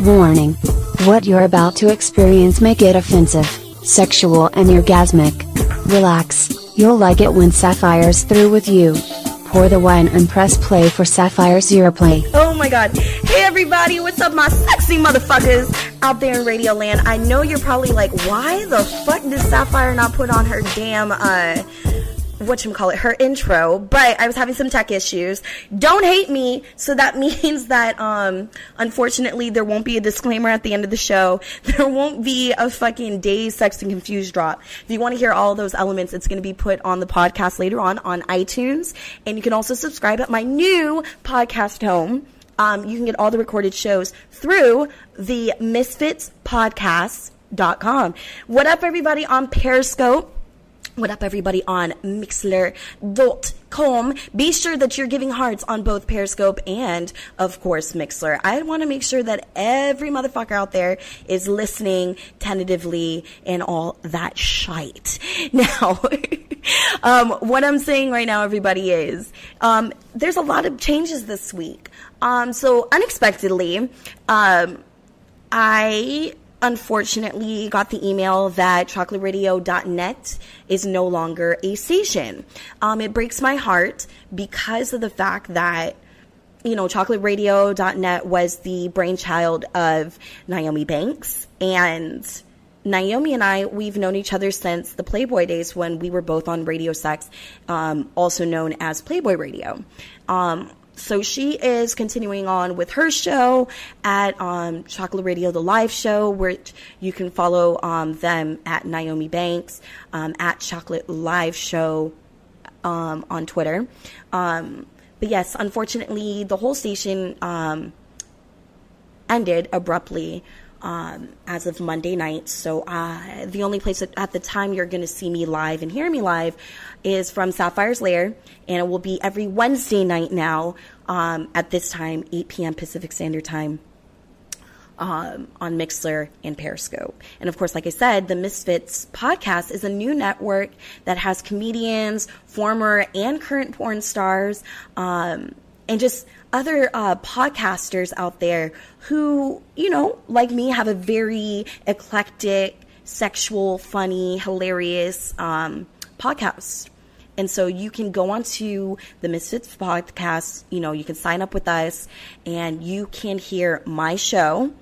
Warning. What you're about to experience may get offensive, sexual and orgasmic. Relax, you'll like it when Sapphire's through with you. Pour the wine and press play for Sapphire's Earplay. Oh my god. Hey everybody, what's up my sexy motherfuckers out there in Radio Land? I know you're probably like, why the fuck did Sapphire not put on her damn uh what you call it her intro but i was having some tech issues. Don't hate me. So that means that um unfortunately there won't be a disclaimer at the end of the show. There won't be a fucking days sex and confused drop. If you want to hear all those elements it's going to be put on the podcast later on on itunes. And you can also subscribe at my new podcast home. Um, you can get all the recorded shows through the misfits podcast.com what up everybody? On periscope what up, everybody, on Mixlr.com? Be sure that you're giving hearts on both Periscope and, of course, Mixlr. I want to make sure that every motherfucker out there is listening tentatively and all that shite. Now, um, what I'm saying right now, everybody, is um, there's a lot of changes this week. Um, so, unexpectedly, um, I unfortunately got the email that chocolateradio.net is no longer a station. Um, it breaks my heart because of the fact that you know, chocolateradio.net was the brainchild of Naomi Banks. And Naomi and I, we've known each other since the Playboy days when we were both on Radio Sex, um, also known as Playboy Radio. Um, so she is continuing on with her show at um, Chocolate Radio, the live show, where you can follow um, them at Naomi Banks, um, at Chocolate Live Show um, on Twitter. Um, but yes, unfortunately, the whole station um, ended abruptly um, as of Monday night. So uh, the only place at the time you're going to see me live and hear me live is from Sapphire's Lair, and it will be every Wednesday night now um, at this time, 8 p.m. Pacific Standard Time. Um, on Mixlr and Periscope. And of course, like I said, the Misfits podcast is a new network that has comedians, former and current porn stars, um, and just other uh, podcasters out there who, you know, like me, have a very eclectic, sexual, funny, hilarious um, podcast. And so you can go onto the Misfits podcast, you know, you can sign up with us and you can hear my show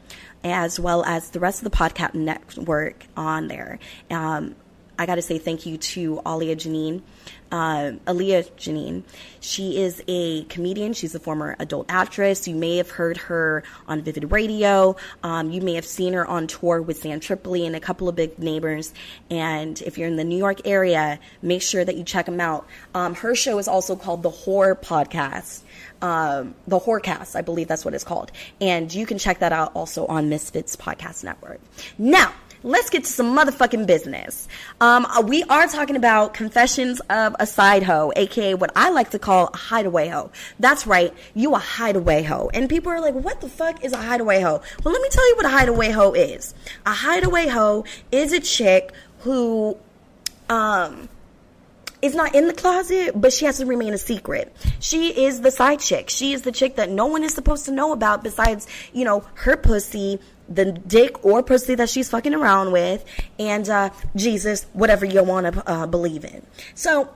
as well as the rest of the podcast network on there. Um, I got to say thank you to Alia Janine uh, Alia Janine. She is a comedian. She's a former adult actress. You may have heard her on Vivid Radio. Um, you may have seen her on tour with Sam Tripoli and a couple of big neighbors. And if you're in the New York area, make sure that you check them out. Um, her show is also called The Horror Podcast. Um, the Horrorcast, I believe that's what it's called. And you can check that out also on Misfits Podcast Network. Now, let's get to some motherfucking business. Um, uh, we are talking about Confessions of a Side Hoe, aka what I like to call a hideaway hoe. That's right, you a hideaway hoe. And people are like, what the fuck is a hideaway hoe? Well, let me tell you what a hideaway hoe is. A hideaway hoe is a chick who, um, is not in the closet, but she has to remain a secret. She is the side chick. She is the chick that no one is supposed to know about besides, you know, her pussy the dick or pussy that she's fucking around with, and uh, Jesus, whatever you want to uh, believe in. So,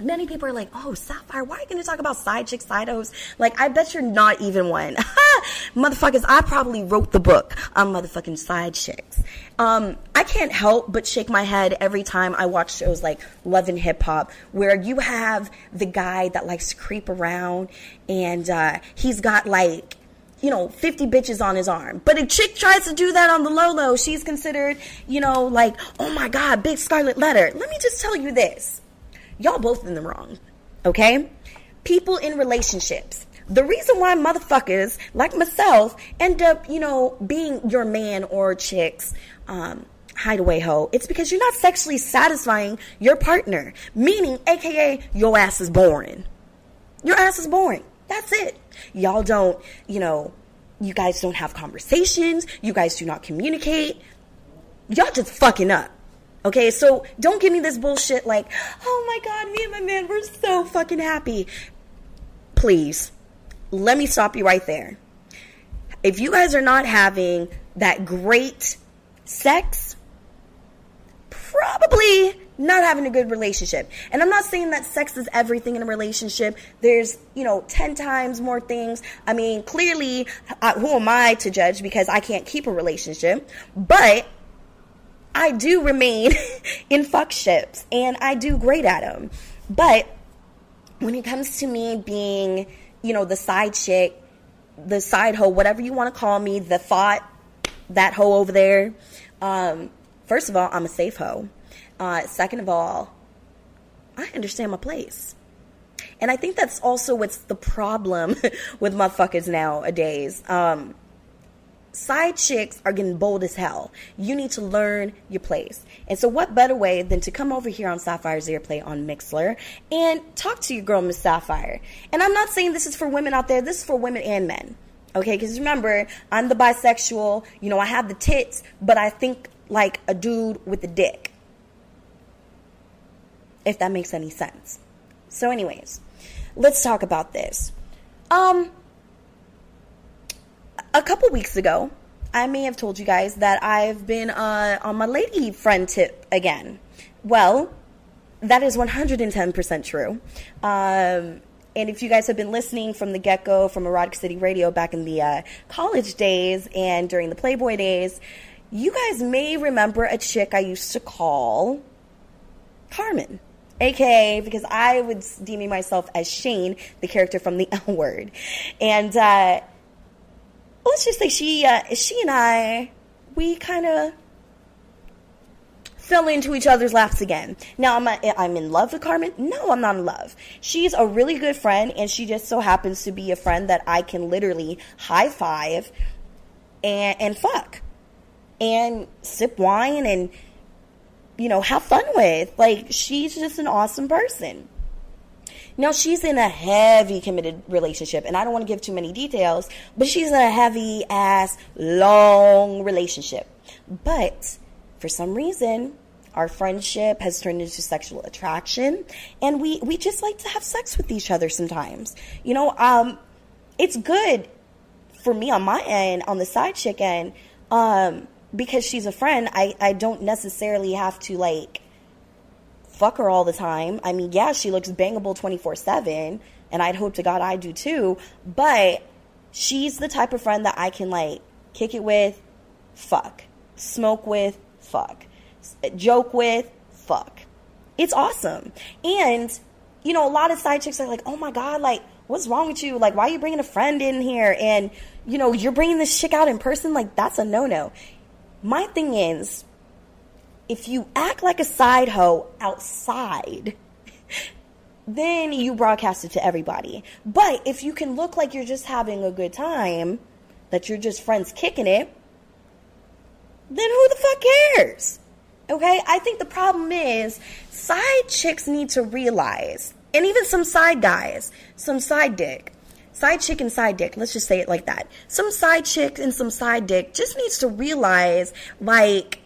many people are like, oh, Sapphire, why are you going to talk about side chicks, side hoes? Like, I bet you're not even one. Motherfuckers, I probably wrote the book on motherfucking side chicks. Um, I can't help but shake my head every time I watch shows like Love and Hip Hop, where you have the guy that likes to creep around and uh, he's got like you know, 50 bitches on his arm. But a chick tries to do that on the low low, she's considered, you know, like, oh my God, big scarlet letter. Let me just tell you this. Y'all both in the wrong. Okay? People in relationships. The reason why motherfuckers like myself end up, you know, being your man or chick's um, hideaway hoe, it's because you're not sexually satisfying your partner. Meaning, aka, your ass is boring. Your ass is boring. That's it. Y'all don't, you know, you guys don't have conversations. You guys do not communicate. Y'all just fucking up. Okay, so don't give me this bullshit like, oh my god, me and my man, we're so fucking happy. Please, let me stop you right there. If you guys are not having that great sex, probably not having a good relationship. And I'm not saying that sex is everything in a relationship. There's, you know, 10 times more things. I mean, clearly, uh, who am I to judge because I can't keep a relationship? But I do remain in fuck ships and I do great at them. But when it comes to me being, you know, the side chick, the side hoe, whatever you want to call me, the thought, that hoe over there, um, first of all, I'm a safe hoe. Uh, second of all, I understand my place. And I think that's also what's the problem with motherfuckers nowadays. Um, side chicks are getting bold as hell. You need to learn your place. And so, what better way than to come over here on Sapphire's Earplay on Mixlr and talk to your girl, Miss Sapphire? And I'm not saying this is for women out there, this is for women and men. Okay, because remember, I'm the bisexual. You know, I have the tits, but I think like a dude with a dick if that makes any sense. So, anyways, let's talk about this. Um, a couple weeks ago, I may have told you guys that I've been uh, on my lady friend tip again. Well, that is 110% true. Um, and if you guys have been listening from the get go from Erotic City Radio back in the uh, college days and during the Playboy days, you guys may remember a chick I used to call Carmen aka because I would deeming myself as Shane, the character from the L Word, and uh, let's just say she uh, she and I we kind of fell into each other's laps again. Now I'm a, I'm in love with Carmen. No, I'm not in love. She's a really good friend, and she just so happens to be a friend that I can literally high five and and fuck and sip wine and you know, have fun with. Like, she's just an awesome person. Now, she's in a heavy committed relationship, and I don't want to give too many details, but she's in a heavy ass, long relationship. But for some reason, our friendship has turned into sexual attraction, and we, we just like to have sex with each other sometimes. You know, um, it's good for me on my end, on the side chick end. Um, because she's a friend, I, I don't necessarily have to like fuck her all the time. I mean, yeah, she looks bangable 24 7, and I'd hope to God I do too, but she's the type of friend that I can like kick it with, fuck, smoke with, fuck, joke with, fuck. It's awesome. And, you know, a lot of side chicks are like, oh my God, like, what's wrong with you? Like, why are you bringing a friend in here? And, you know, you're bringing this chick out in person? Like, that's a no no. My thing is, if you act like a side hoe outside, then you broadcast it to everybody. But if you can look like you're just having a good time, that you're just friends kicking it, then who the fuck cares? Okay? I think the problem is side chicks need to realize, and even some side guys, some side dick, side chick and side dick, let's just say it like that. Some side chick and some side dick just needs to realize, like,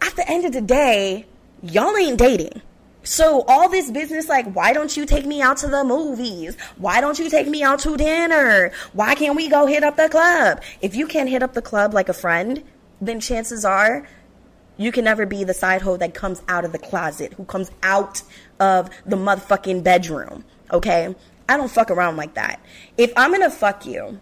at the end of the day, y'all ain't dating. So all this business, like, why don't you take me out to the movies? Why don't you take me out to dinner? Why can't we go hit up the club? If you can't hit up the club like a friend, then chances are you can never be the side hoe that comes out of the closet, who comes out of the motherfucking bedroom. Okay? I don't fuck around like that. If I'm gonna fuck you,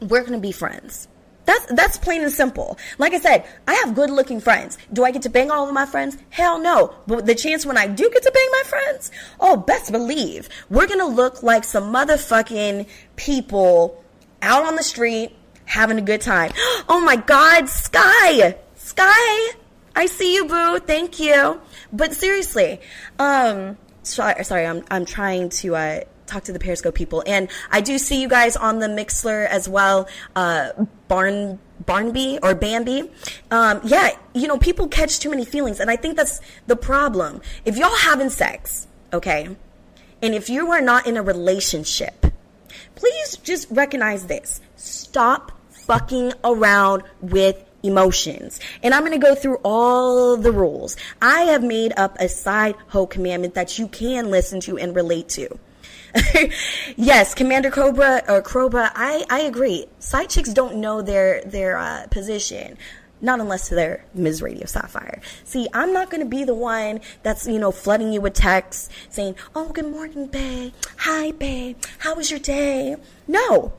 we're gonna be friends. That's that's plain and simple. Like I said, I have good looking friends. Do I get to bang all of my friends? Hell no. But the chance when I do get to bang my friends, oh, best believe we're gonna look like some motherfucking people out on the street having a good time. Oh my God, Sky, Sky, I see you, boo. Thank you. But seriously, um, sorry, sorry, I'm I'm trying to uh talk to the Periscope people. And I do see you guys on the Mixlr as well. Uh, Barn Barnby or Bambi. Um, yeah, you know, people catch too many feelings, and I think that's the problem. If y'all having sex, okay, and if you are not in a relationship, please just recognize this. Stop fucking around with emotions. And I'm going to go through all the rules. I have made up a side hoe commandment that you can listen to and relate to. yes, Commander Cobra or Cobra, I, I agree. Side chicks don't know their their uh, position. Not unless they're Ms. Radio Sapphire. See, I'm not to be the one that's, you know, flooding you with texts saying, oh, good morning, babe. Hi, babe. How was your day? No.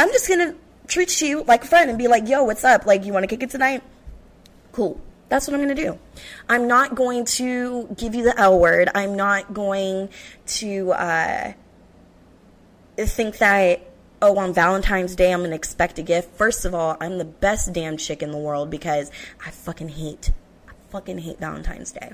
I'm just to treat you like a friend and be like, yo, what's up? Like, you want to kick it tonight? Cool. That's what I'm going to do. I'm not going to give you the L word. I'm not going to uh, think that oh, on Valentine's Day, I'm going to expect a gift. First of all, I'm the best damn chick in the world because I fucking hate, I fucking hate Valentine's Day.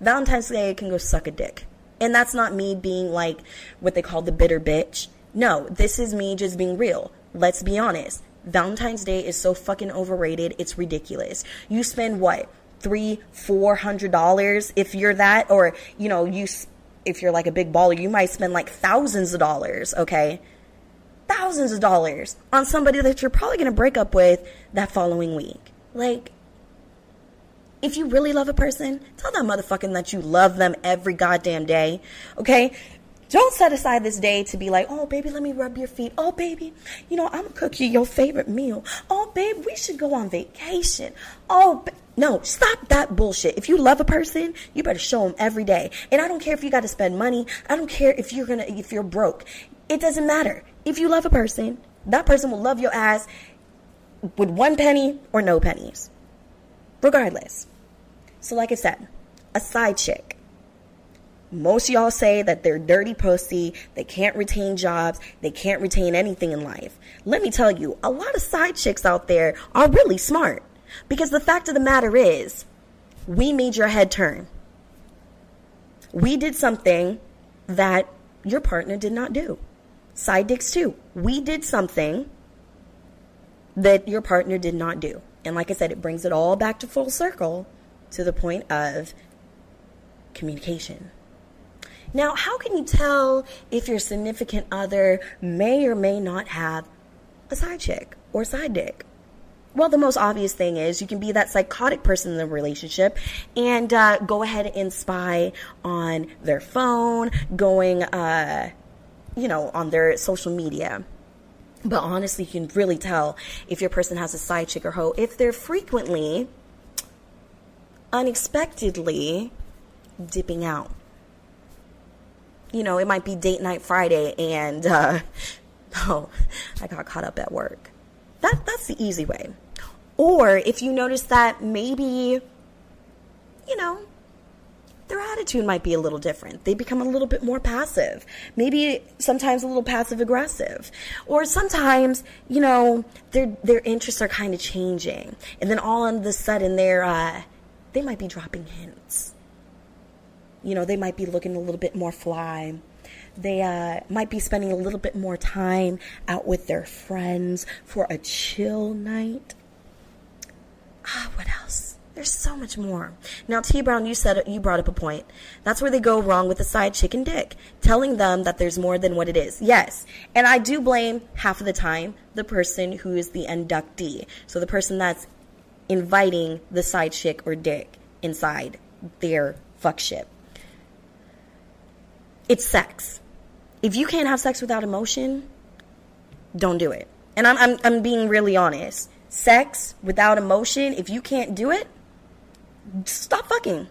Valentine's Day can go suck a dick. And that's not me being like what they call the bitter bitch. No, this is me just being real. Let's be honest. Valentine's Day is so fucking overrated. It's ridiculous. You spend what? Three, four hundred dollars if you're that, or, you know, you, if you're like a big baller, you might spend like thousands of dollars, okay? thousands of dollars on somebody that you're probably going to break up with that following week. Like, if you really love a person, tell that motherfucking that you love them every goddamn day. Okay? Don't set aside this day to be like, oh, baby, let me rub your feet. Oh, baby, you know, I'm going to cook you your favorite meal. Oh, babe, we should go on vacation. Oh, ba- no, stop that bullshit. If you love a person, you better show them every day. And I don't care if you got to spend money. I don't care if you're to, if you're broke. It doesn't matter. If you love a person, that person will love your ass with one penny or no pennies. Regardless. So, like I said, a side chick. Most y'all say that they're dirty pussy, they can't retain jobs, they can't retain anything in life. Let me tell you, a lot of side chicks out there are really smart. Because the fact of the matter is, we made your head turn. We did something that your partner did not do. Side dicks too. We did something that your partner did not do. And like I said, it brings it all back to full circle to the point of communication. Now, how can you tell if your significant other may or may not have a side chick or side dick? Well, the most obvious thing is you can be that psychotic person in the relationship and uh, go ahead and spy on their phone, going, uh, you know, on their social media. But honestly, you can really tell if your person has a side chick or hoe if they're frequently, unexpectedly dipping out. You know, it might be date night Friday and, uh, oh, I got caught up at work. That, that's the easy way. Or if you notice that maybe, you know, their attitude might be a little different. They become a little bit more passive. Maybe sometimes a little passive aggressive. Or sometimes, you know, their their interests are kind of changing. And then all of a sudden they're uh, they might be dropping hints. You know, they might be looking a little bit more fly. They uh, might be spending a little bit more time out with their friends for a chill night. Ah, what else? There's so much more. Now, T Brown, you said you brought up a point. That's where they go wrong with the side chicken dick, telling them that there's more than what it is. Yes, and I do blame half of the time the person who is the inductee, so the person that's inviting the side chick or dick inside their fuck ship. It's sex. If you can't have sex without emotion, don't do it. And I'm I'm, I'm being really honest. Sex without emotion, if you can't do it, stop fucking.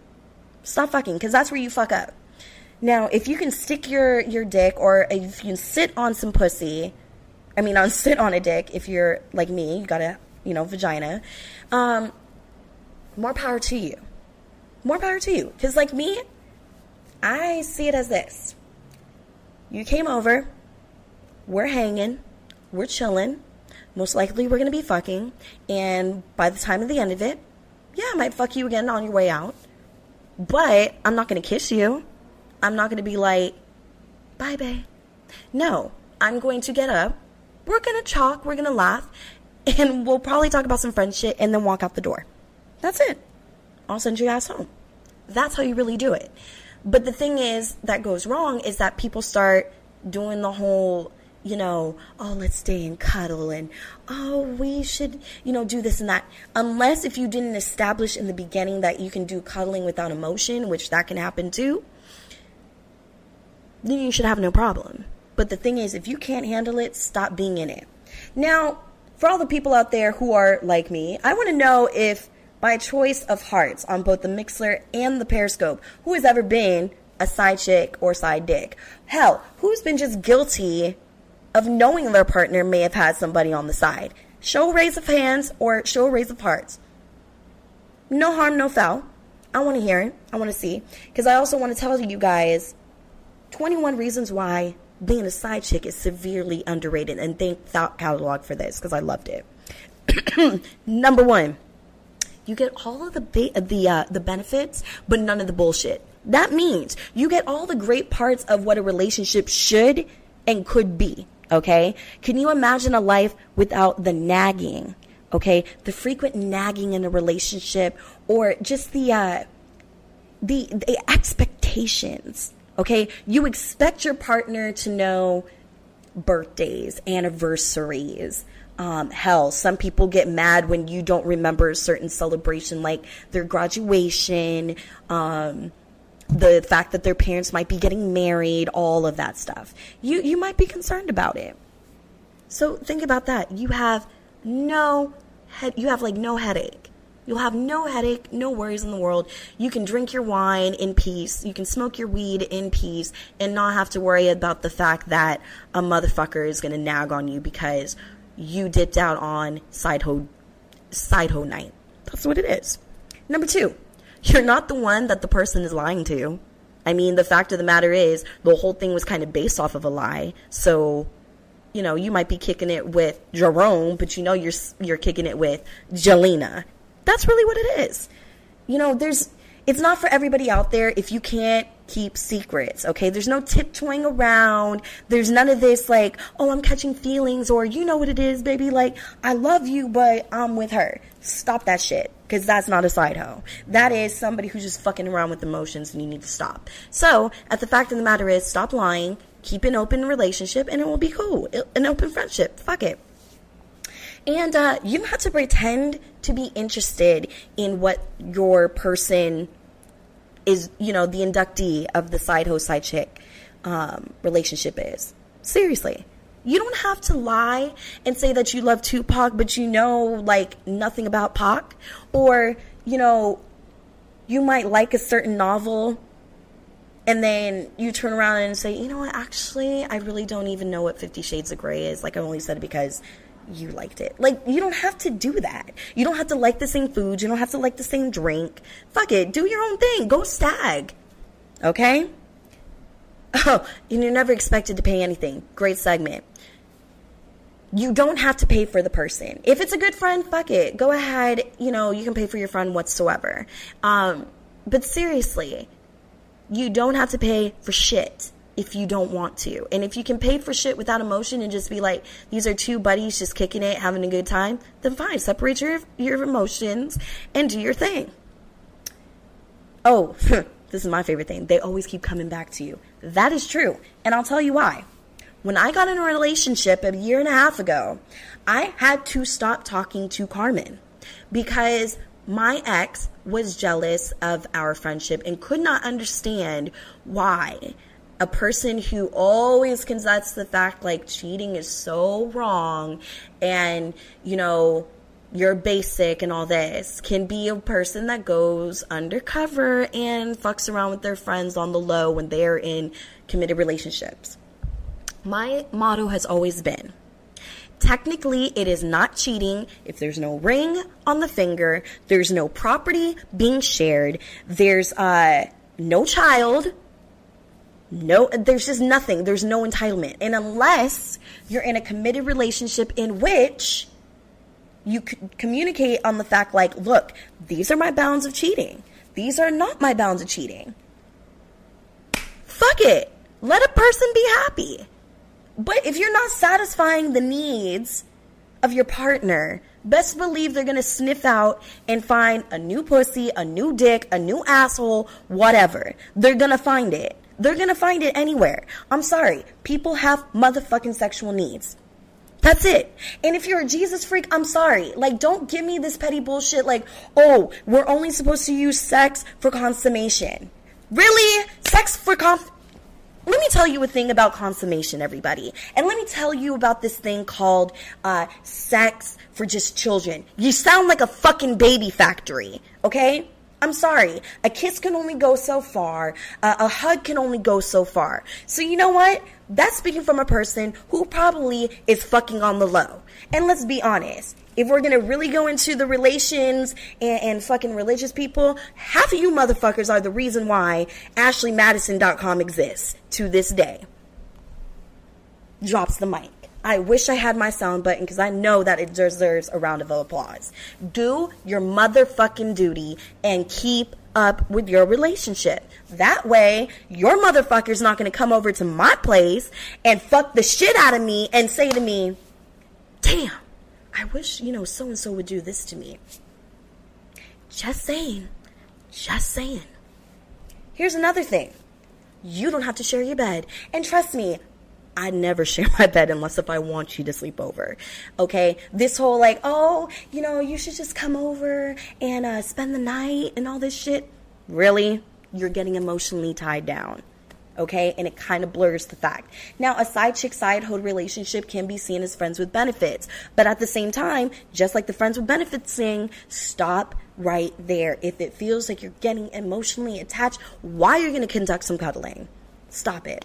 Stop fucking, because that's where you fuck up. Now, if you can stick your, your dick or if you can sit on some pussy, I mean, on sit on a dick, if you're like me, you got a, you know, vagina, um, more power to you. More power to you. Because, like me, I see it as this you came over, we're hanging, we're chilling, most likely we're going to be fucking, and by the time of the end of it, yeah, I might fuck you again on your way out. But I'm not going to kiss you. I'm not going to be like, bye, babe. No, I'm going to get up. We're going to talk. We're going to laugh. And we'll probably talk about some friend shit and then walk out the door. That's it. I'll send you ass home. That's how you really do it. But the thing is that goes wrong is that people start doing the whole you know, oh, let's stay and cuddle and, oh, we should, you know, do this and that. Unless if you didn't establish in the beginning that you can do cuddling without emotion, which that can happen too, then you should have no problem. But the thing is, if you can't handle it, stop being in it. Now, for all the people out there who are like me, I want to know if by choice of hearts on both the Mixlr and the Periscope, who has ever been a side chick or side dick? Hell, who's been just guilty of knowing their partner may have had somebody on the side? Show a raise of hands or show a raise of hearts. No harm, no foul. I want to hear it. I want to see. Because I also want to tell you guys 21 reasons why being a side chick is severely underrated. And thank Thought Catalog for this because I loved it. Number one, you get all of the ba- the uh, the benefits, but none of the bullshit. That means you get all the great parts of what a relationship should and could be. Okay, can you imagine a life without the nagging? Okay, the frequent nagging in a relationship, or just the uh, the the expectations. Okay, you expect your partner to know birthdays, anniversaries. Um, hell, some people get mad when you don't remember a certain celebration, like their graduation, um, the fact that their parents might be getting married, all of that stuff. You you might be concerned about it. So think about that. You have no head. You have like no headache. You'll have no headache, no worries in the world. You can drink your wine in peace. You can smoke your weed in peace and not have to worry about the fact that a motherfucker is going to nag on you because you dipped out on side hoe, side hoe night. That's what it is. Number two, you're not the one that the person is lying to. I mean, the fact of the matter is, the whole thing was kind of based off of a lie. So, you know, you might be kicking it with Jerome, but you know you're you're kicking it with Jelena. That's really what it is. You know, there's it's not for everybody out there if you can't keep secrets, okay? There's no tiptoeing around. There's none of this like, oh, I'm catching feelings or you know what it is, baby, like I love you but I'm with her. Stop that shit because that's not a side hoe. That is somebody who's just fucking around with emotions and you need to stop. So, at the fact of the matter is, stop lying, keep an open relationship, and it will be cool. An open friendship. Fuck it. And uh, you don't have to pretend to be interested in what your person is, you know, the inductee of the side hoe side chick um, relationship is. Seriously. You don't have to lie and say that you love Tupac, but you know, like, nothing about Pac. Or, you know, you might like a certain novel and then you turn around and say, you know what, actually, I really don't even know what Fifty Shades of Grey is. Like, I only said it because you liked it. Like, you don't have to do that. You don't have to like the same food. You don't have to like the same drink. Fuck it. Do your own thing. Go stag. Okay? Oh, and you're never expected to pay anything. Great segment. You don't have to pay for the person. If it's a good friend, fuck it. Go ahead. You know, you can pay for your friend whatsoever. Um, but seriously, you don't have to pay for shit if you don't want to. And if you can pay for shit without emotion and just be like, these are two buddies just kicking it, having a good time, then fine. Separate your, your emotions and do your thing. Oh, this is my favorite thing. They always keep coming back to you. That is true. And I'll tell you why. When I got in a relationship a year and a half ago, I had to stop talking to Carmen because my ex was jealous of our friendship and could not understand why a person who always concedes the fact like cheating is so wrong and you know you're basic and all this can be a person that goes undercover and fucks around with their friends on the low when they're in committed relationships. My motto has always been technically it is not cheating if there's no ring on the finger, there's no property being shared, there's uh no child no, there's just nothing. There's no entitlement. And unless you're in a committed relationship in which you communicate on the fact, like, look, these are my bounds of cheating. These are not my bounds of cheating. Fuck it. Let a person be happy. But if you're not satisfying the needs of your partner, best believe they're gonna sniff out and find a new pussy, a new dick, a new asshole, whatever. They're gonna find it. They're gonna find it anywhere. I'm sorry. People have motherfucking sexual needs. That's it. And if you're a Jesus freak, I'm sorry. Like, don't give me this petty bullshit like, oh, we're only supposed to use sex for consummation. Really? Sex for conf. let me tell you a thing about consummation, everybody. And let me tell you about this thing called uh, sex for just children. You sound like a fucking baby factory, okay? I'm sorry. A kiss can only go so far. Uh, a hug can only go so far. So you know what? That's speaking from a person who probably is fucking on the low. And let's be honest. If we're gonna really go into the relations and, and fucking religious people, half of you motherfuckers are the reason why AshleyMadison.com exists to this day. Drops the mic. I wish I had my sound button because I know that it deserves a round of applause. Do your motherfucking duty and keep up with your relationship. That way, your motherfucker's not going to come over to my place and fuck the shit out of me and say to me, damn, I wish, you know, so and so would do this to me. Just saying. Just saying. Here's another thing. You don't have to share your bed. And trust me, I never share my bed unless if I want you to sleep over. Okay? This whole like, oh, you know, you should just come over and uh, spend the night and all this shit. Really? You're getting emotionally tied down. Okay? And it kind of blurs the fact. Now, a side chick side hoe relationship can be seen as friends with benefits. But at the same time, just like the friends with benefits thing, stop right there. If it feels like you're getting emotionally attached, why are you going to conduct some cuddling? Stop it.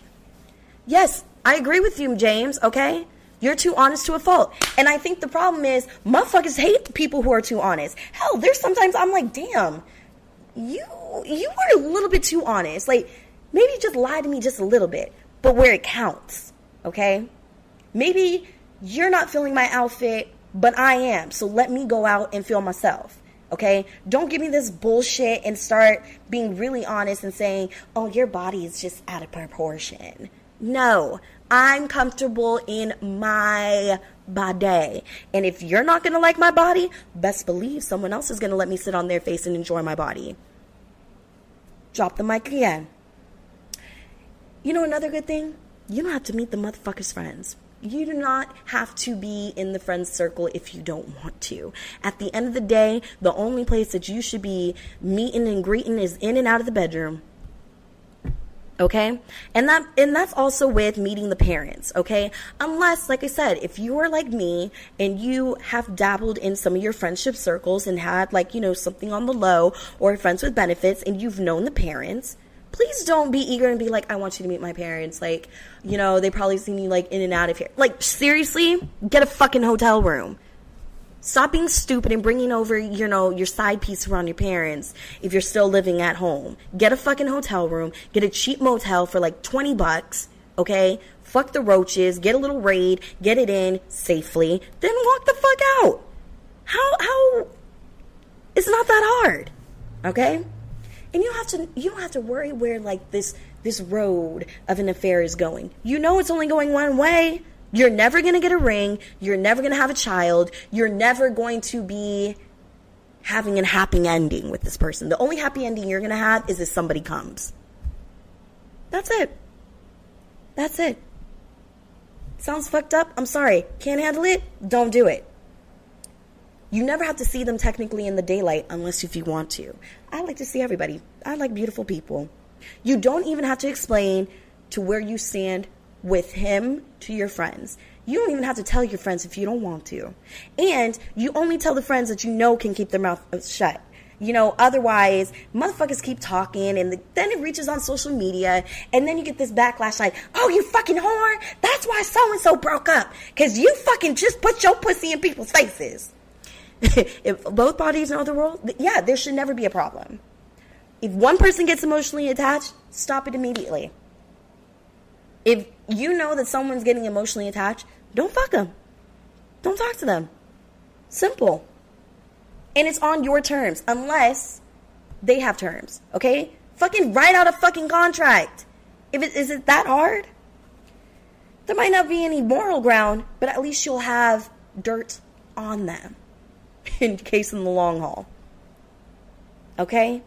Yes, I agree with you, James, okay? You're too honest to a fault. And I think the problem is motherfuckers hate people who are too honest. Hell, there's sometimes I'm like, damn, you you were a little bit too honest. Like, maybe just lie to me just a little bit, but where it counts, okay? Maybe you're not feeling my outfit, but I am. So let me go out and feel myself. Okay? Don't give me this bullshit and start being really honest and saying, oh, your body is just out of proportion. No, I'm comfortable in my body. And if you're not going to like my body, best believe someone else is going to let me sit on their face and enjoy my body. Drop the mic again. You know another good thing? You don't have to meet the motherfucker's friends. You do not have to be in the friends circle if you don't want to. At the end of the day, the only place that you should be meeting and greeting is in and out of the bedroom okay? And that and that's also with meeting the parents okay? Unless like i said if you are like me and you have dabbled in some of your friendship circles and had like you know something on the low or friends with benefits and you've known the parents please don't be eager and be like i want you to meet my parents. Like you know they probably see me like in and out of here. Like seriously get a fucking hotel room Stop being stupid and bringing over, you know, your side piece around your parents if you're still living at home. Get a fucking hotel room. Get a cheap motel for like 20 bucks, okay? Fuck the roaches. Get a little raid. Get it in safely. Then walk the fuck out. How, how, it's not that hard, okay? And you have to, you don't have to worry where like this, this road of an affair is going. You know it's only going one way. You're never going to get a ring. You're never going to have a child. You're never going to be having a happy ending with this person. The only happy ending you're going to have is if somebody comes. That's it. That's it. Sounds fucked up? I'm sorry. Can't handle it? Don't do it. You never have to see them technically in the daylight unless if you want to. I like to see everybody. I like beautiful people. You don't even have to explain to where you stand with him to your friends. You don't even have to tell your friends if you don't want to. And you only tell the friends that you know can keep their mouth shut. You know, otherwise, motherfuckers keep talking and the, then it reaches on social media and then you get this backlash like, oh, you fucking whore. That's why so and so broke up. Cause you fucking just put your pussy in people's faces. if both bodies know the rule, yeah, there should never be a problem. If one person gets emotionally attached, stop it immediately. If you know that someone's getting emotionally attached, don't fuck them. Don't talk to them. Simple. And it's on your terms, unless they have terms, okay? Fucking write out a fucking contract. If it is it that hard? There might not be any moral ground, but at least you'll have dirt on them in case in the long haul. Okay?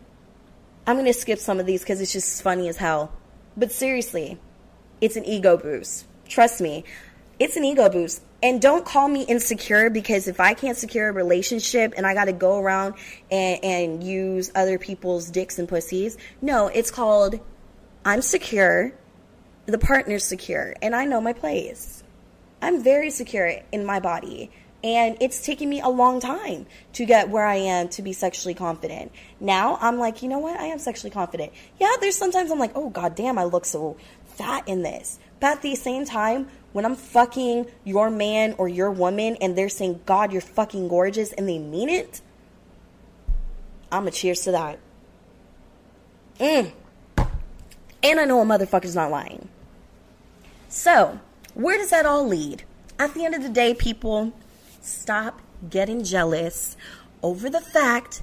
I'm going to skip some of these because it's just funny as hell. But seriously, it's an ego boost. Trust me, it's an ego boost. And don't call me insecure because if I can't secure a relationship and I got to go around and, and use other people's dicks and pussies, no, it's called I'm secure the partner's secure and I know my place. I'm very secure in my body. And it's taken me a long time to get where I am to be sexually confident. Now I'm like, you know what? I am sexually confident. Yeah, there's sometimes I'm like, oh, god damn, I look so fat in this. But at the same time, when I'm fucking your man or your woman and they're saying, God, you're fucking gorgeous, and they mean it, I'm a cheers to that. Mm. And I know a motherfucker's not lying. So, where does that all lead? At the end of the day, people, stop getting jealous over the fact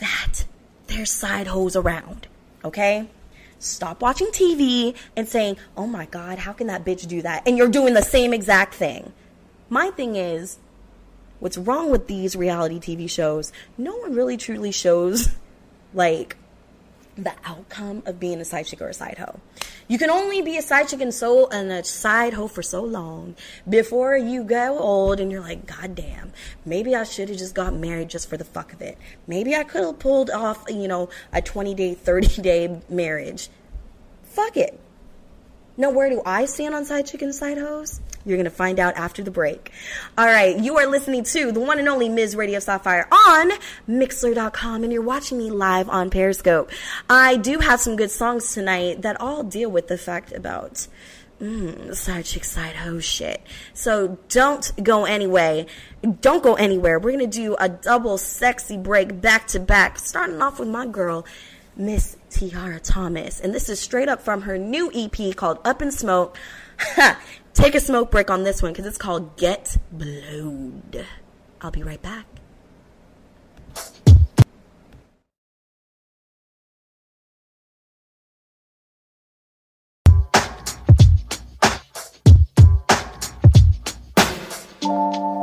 that there's side hoes around. Okay? Stop watching TV and saying, oh my God, how can that bitch do that? And you're doing the same exact thing. My thing is, what's wrong with these reality TV shows? No one really truly shows, like, the outcome of being a side chick or a side hoe. You can only be a side chick and so and a side hoe for so long before you go old and you're like, God damn, maybe I should have just got married just for the fuck of it. Maybe I could have pulled off, you know, a 20 day, 30 day marriage. Fuck it. Now, where do I stand on side chick and side hoes? You're going to find out after the break. All right, you are listening to the one and only Ms. Radio Sapphire on Mixlr.com, and you're watching me live on Periscope. I do have some good songs tonight that all deal with the fact about mm, side chick, side hoe shit. So don't go anyway. Don't go anywhere. We're going to do a double sexy break back to back, starting off with my girl, Miss Tiara Thomas. And this is straight up from her new EP called Up in Smoke. Take a smoke break on this one because it's called Get Blowed. I'll be right back.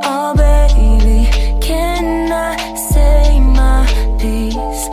Oh, baby, can I say my piece?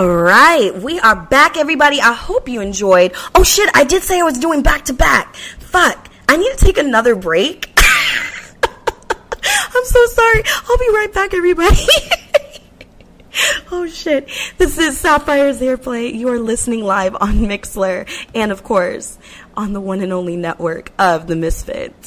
All right, we are back, everybody. I hope you enjoyed. Oh shit, I did say I was doing back to back. Fuck, I need to take another break. I'm so sorry. I'll be right back, everybody. oh shit, this is Sapphire's Earplay. You are listening live on Mixlr and, of course, on the one and only network of the Misfits.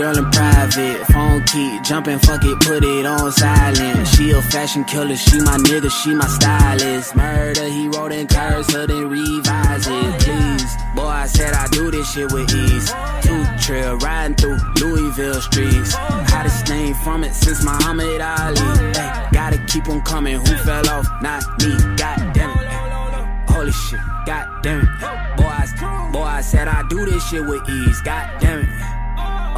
Girl in private. Phone keep jumping, fuck it, put it on silent. She a fashion killer, she my nigga, she my stylist. Murder, he wrote in cursive, then revise it, please. Boy, I said I do this shit with ease. Two trail, riding through Louisville streets. Hottest name from it since Muhammad Ali. Ay, gotta keep on coming, who fell off? Not me, god damn it. Holy shit, god damn it. Boy, I, boy, I said I do this shit with ease, god damn it.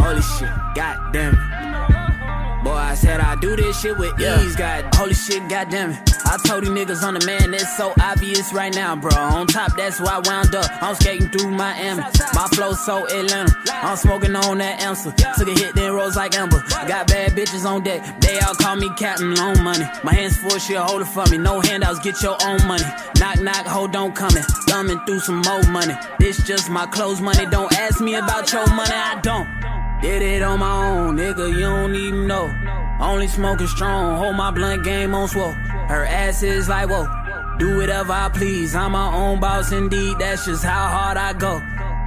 Holy shit, god damn it. Boy, I said I do this shit with ease, god. Holy shit, god damn it. I told you niggas on the man, it's so obvious right now, bro. On top, that's why I wound up. I'm skating through Miami. My flow so Atlanta. I'm smoking on that answer. Took a hit, then rose like Amber. Got bad bitches on deck. They all call me Captain Loan Money. My hands full, shit, hold it for me. No handouts, get your own money. Knock, knock, hold don't come coming. Thumbing through some more money. This just my clothes money. Don't ask me about your money, I don't. Did it on my own, nigga, you don't even know. Only smoking strong, hold my blunt game on swole. Her ass is like, whoa, do whatever I please. I'm my own boss indeed, that's just how hard I go.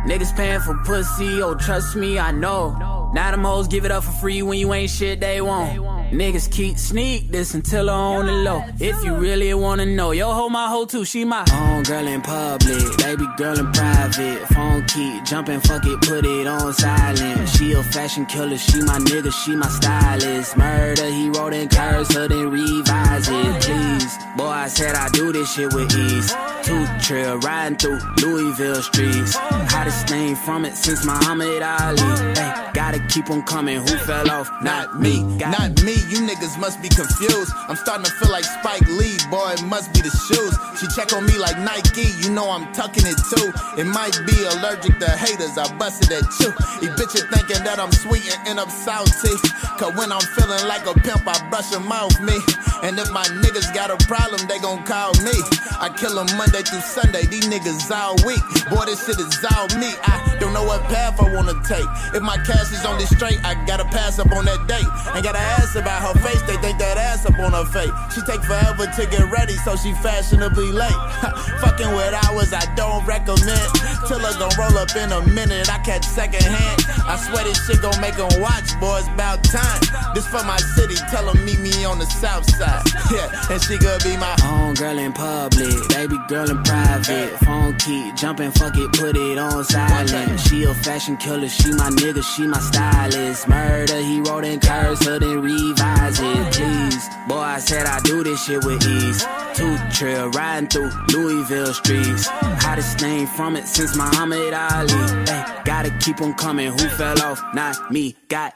Niggas paying for pussy, oh, trust me, I know. Now them hoes give it up for free when you ain't shit they want. Niggas keep sneak this until I'm on the low. If you really wanna know, yo, hold my hoe too, she my own girl in public, baby girl in private. Phone keep jumping, fuck it, put it on silent. She a fashion killer, she my nigga, she my stylist. Murder, he wrote in cursive, then revise it, please. Boy, I said I do this shit with ease. Two trail, riding through Louisville streets. Hottest name from it since Muhammad Ali. Ay, gotta keep on coming, who fell off? Not me, got Not me, you niggas must be confused. I'm starting to feel like Spike Lee, boy, it must be the shoes. She check on me like Nike, you know I'm tucking it too. It might be allergic to haters, I busted at you. These bitches thinking that I'm sweet and end up salty. Cause when I'm feeling like a pimp, I brush them off me. And if my niggas got a problem, they gon' call me. I kill them Monday through Sunday, these niggas all week. Boy, this shit is all me. I don't know what path I wanna take. If my cash is on this straight, I gotta pass up on that date. Ain't gotta ask about her face, they think that ass up on her face. She take forever to get ready, so she fashionably late. Fucking with hours I don't recommend. Till I gon' roll up in a minute, I catch second hand. I swear this shit gon' make them watch, boy, it's about time. This for my city, tell them meet me on the south side. Yeah, and she could be my Home girl in public, baby girl in private. Phone keep jumping, fuck it, put it on silent. She a fashion killer, she my nigga, she my stylist. Murder, he wrote in cursive, then it, please. Boy, I said I do this shit with ease. Two trail, riding through Louisville streets. Hottest name from it since Muhammad Ali. Ay, gotta keep on coming, who fell off? Not me, got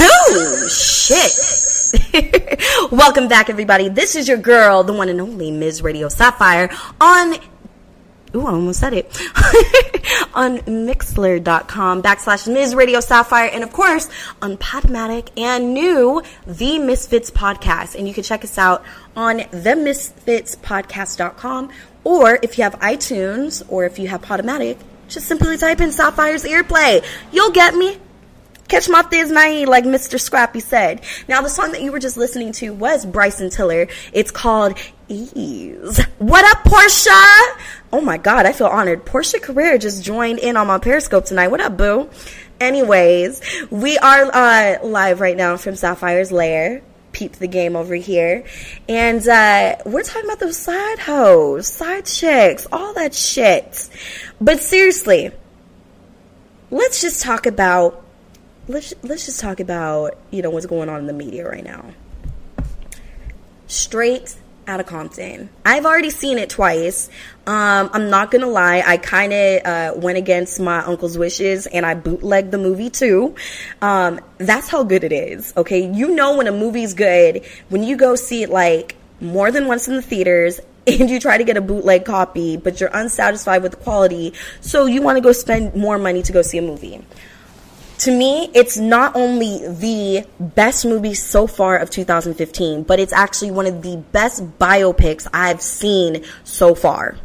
Oh, shit. Welcome back, everybody. This is your girl, the one and only Ms. Radio Sapphire on. Ooh, I almost said it. on Mixlr.com backslash Ms. Radio Sapphire. And of course, on Podomatic and new The Misfits Podcast. And you can check us out on themisfitspodcast.com. Or if you have iTunes or if you have Podomatic, just simply type in Sapphire's Earplay. You'll get me. Catch my thiz nine, like Mr. Scrappy said. Now, the song that you were just listening to was Bryson Tiller. It's called Ease. What up, Portia? Oh my God, I feel honored. Portia Career just joined in on my Periscope tonight. What up, boo? Anyways, we are uh, live right now from Sapphire's Lair. Peep the game over here. And uh, we're talking about those side hoes, side chicks, all that shit. But seriously, let's just talk about let's let's just talk about you know what's going on in the media right now. Straight out of Compton. I've already seen it twice. Um, I'm not gonna lie, I kind of uh, went against my uncle's wishes and I bootlegged the movie too. Um, that's how good it is. Okay, you know when a movie's good when you go see it like more than once in the theaters and you try to get a bootleg copy, but you're unsatisfied with the quality, so you want to go spend more money to go see a movie to me, it's not only the best movie so far of 2015, but it's actually one of the best biopics I've seen so far.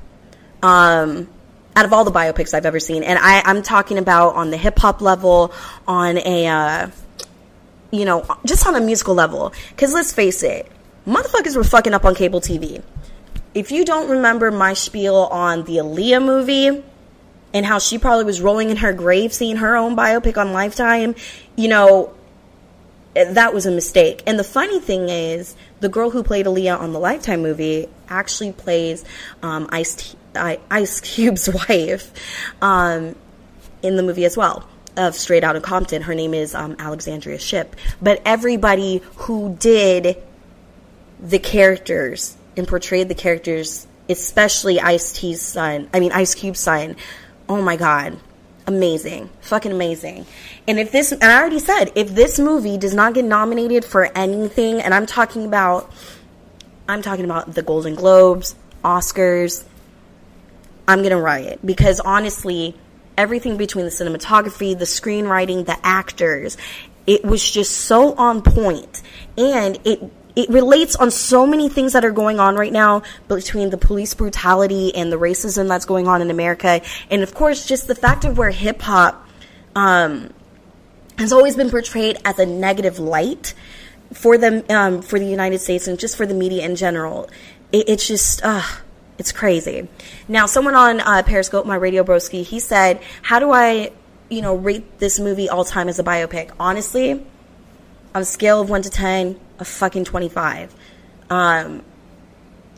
Um, out of all the biopics I've ever seen, and I, I'm talking about on the hip hop level, on a, uh, you know, just on a musical level. Because let's face it, motherfuckers were fucking up on cable TV. if you don't remember my spiel on the Aaliyah movie and how she probably was rolling in her grave seeing her own biopic on Lifetime, you know, that was a mistake. And the funny thing is, the girl who played Aaliyah on the Lifetime movie actually plays um, Ice, Ice Cube's wife um, in the movie as well of Straight Outta Compton. Her name is um, Alexandra Shipp. But everybody who did the characters and portrayed the characters, especially Ice T's son, I mean Ice Cube's son, oh my god, amazing, fucking amazing. And if this, and I already said, if this movie does not get nominated for anything, and I'm talking about, I'm talking about the Golden Globes, Oscars, I'm gonna riot. Because honestly, everything between the cinematography, the screenwriting, the actors, it was just so on point, and it it relates on so many things that are going on right now between the police brutality and the racism that's going on in America, and of course, just the fact of where hip hop um, has always been portrayed as a negative light for the um, for the United States and just for the media in general. It, it's just. Uh, it's crazy. Now, someone on uh, Periscope, my radio broski, he said, "How do I, you know, rate this movie all time as a biopic?" Honestly, on a scale of one to ten, a fucking twenty-five. Um,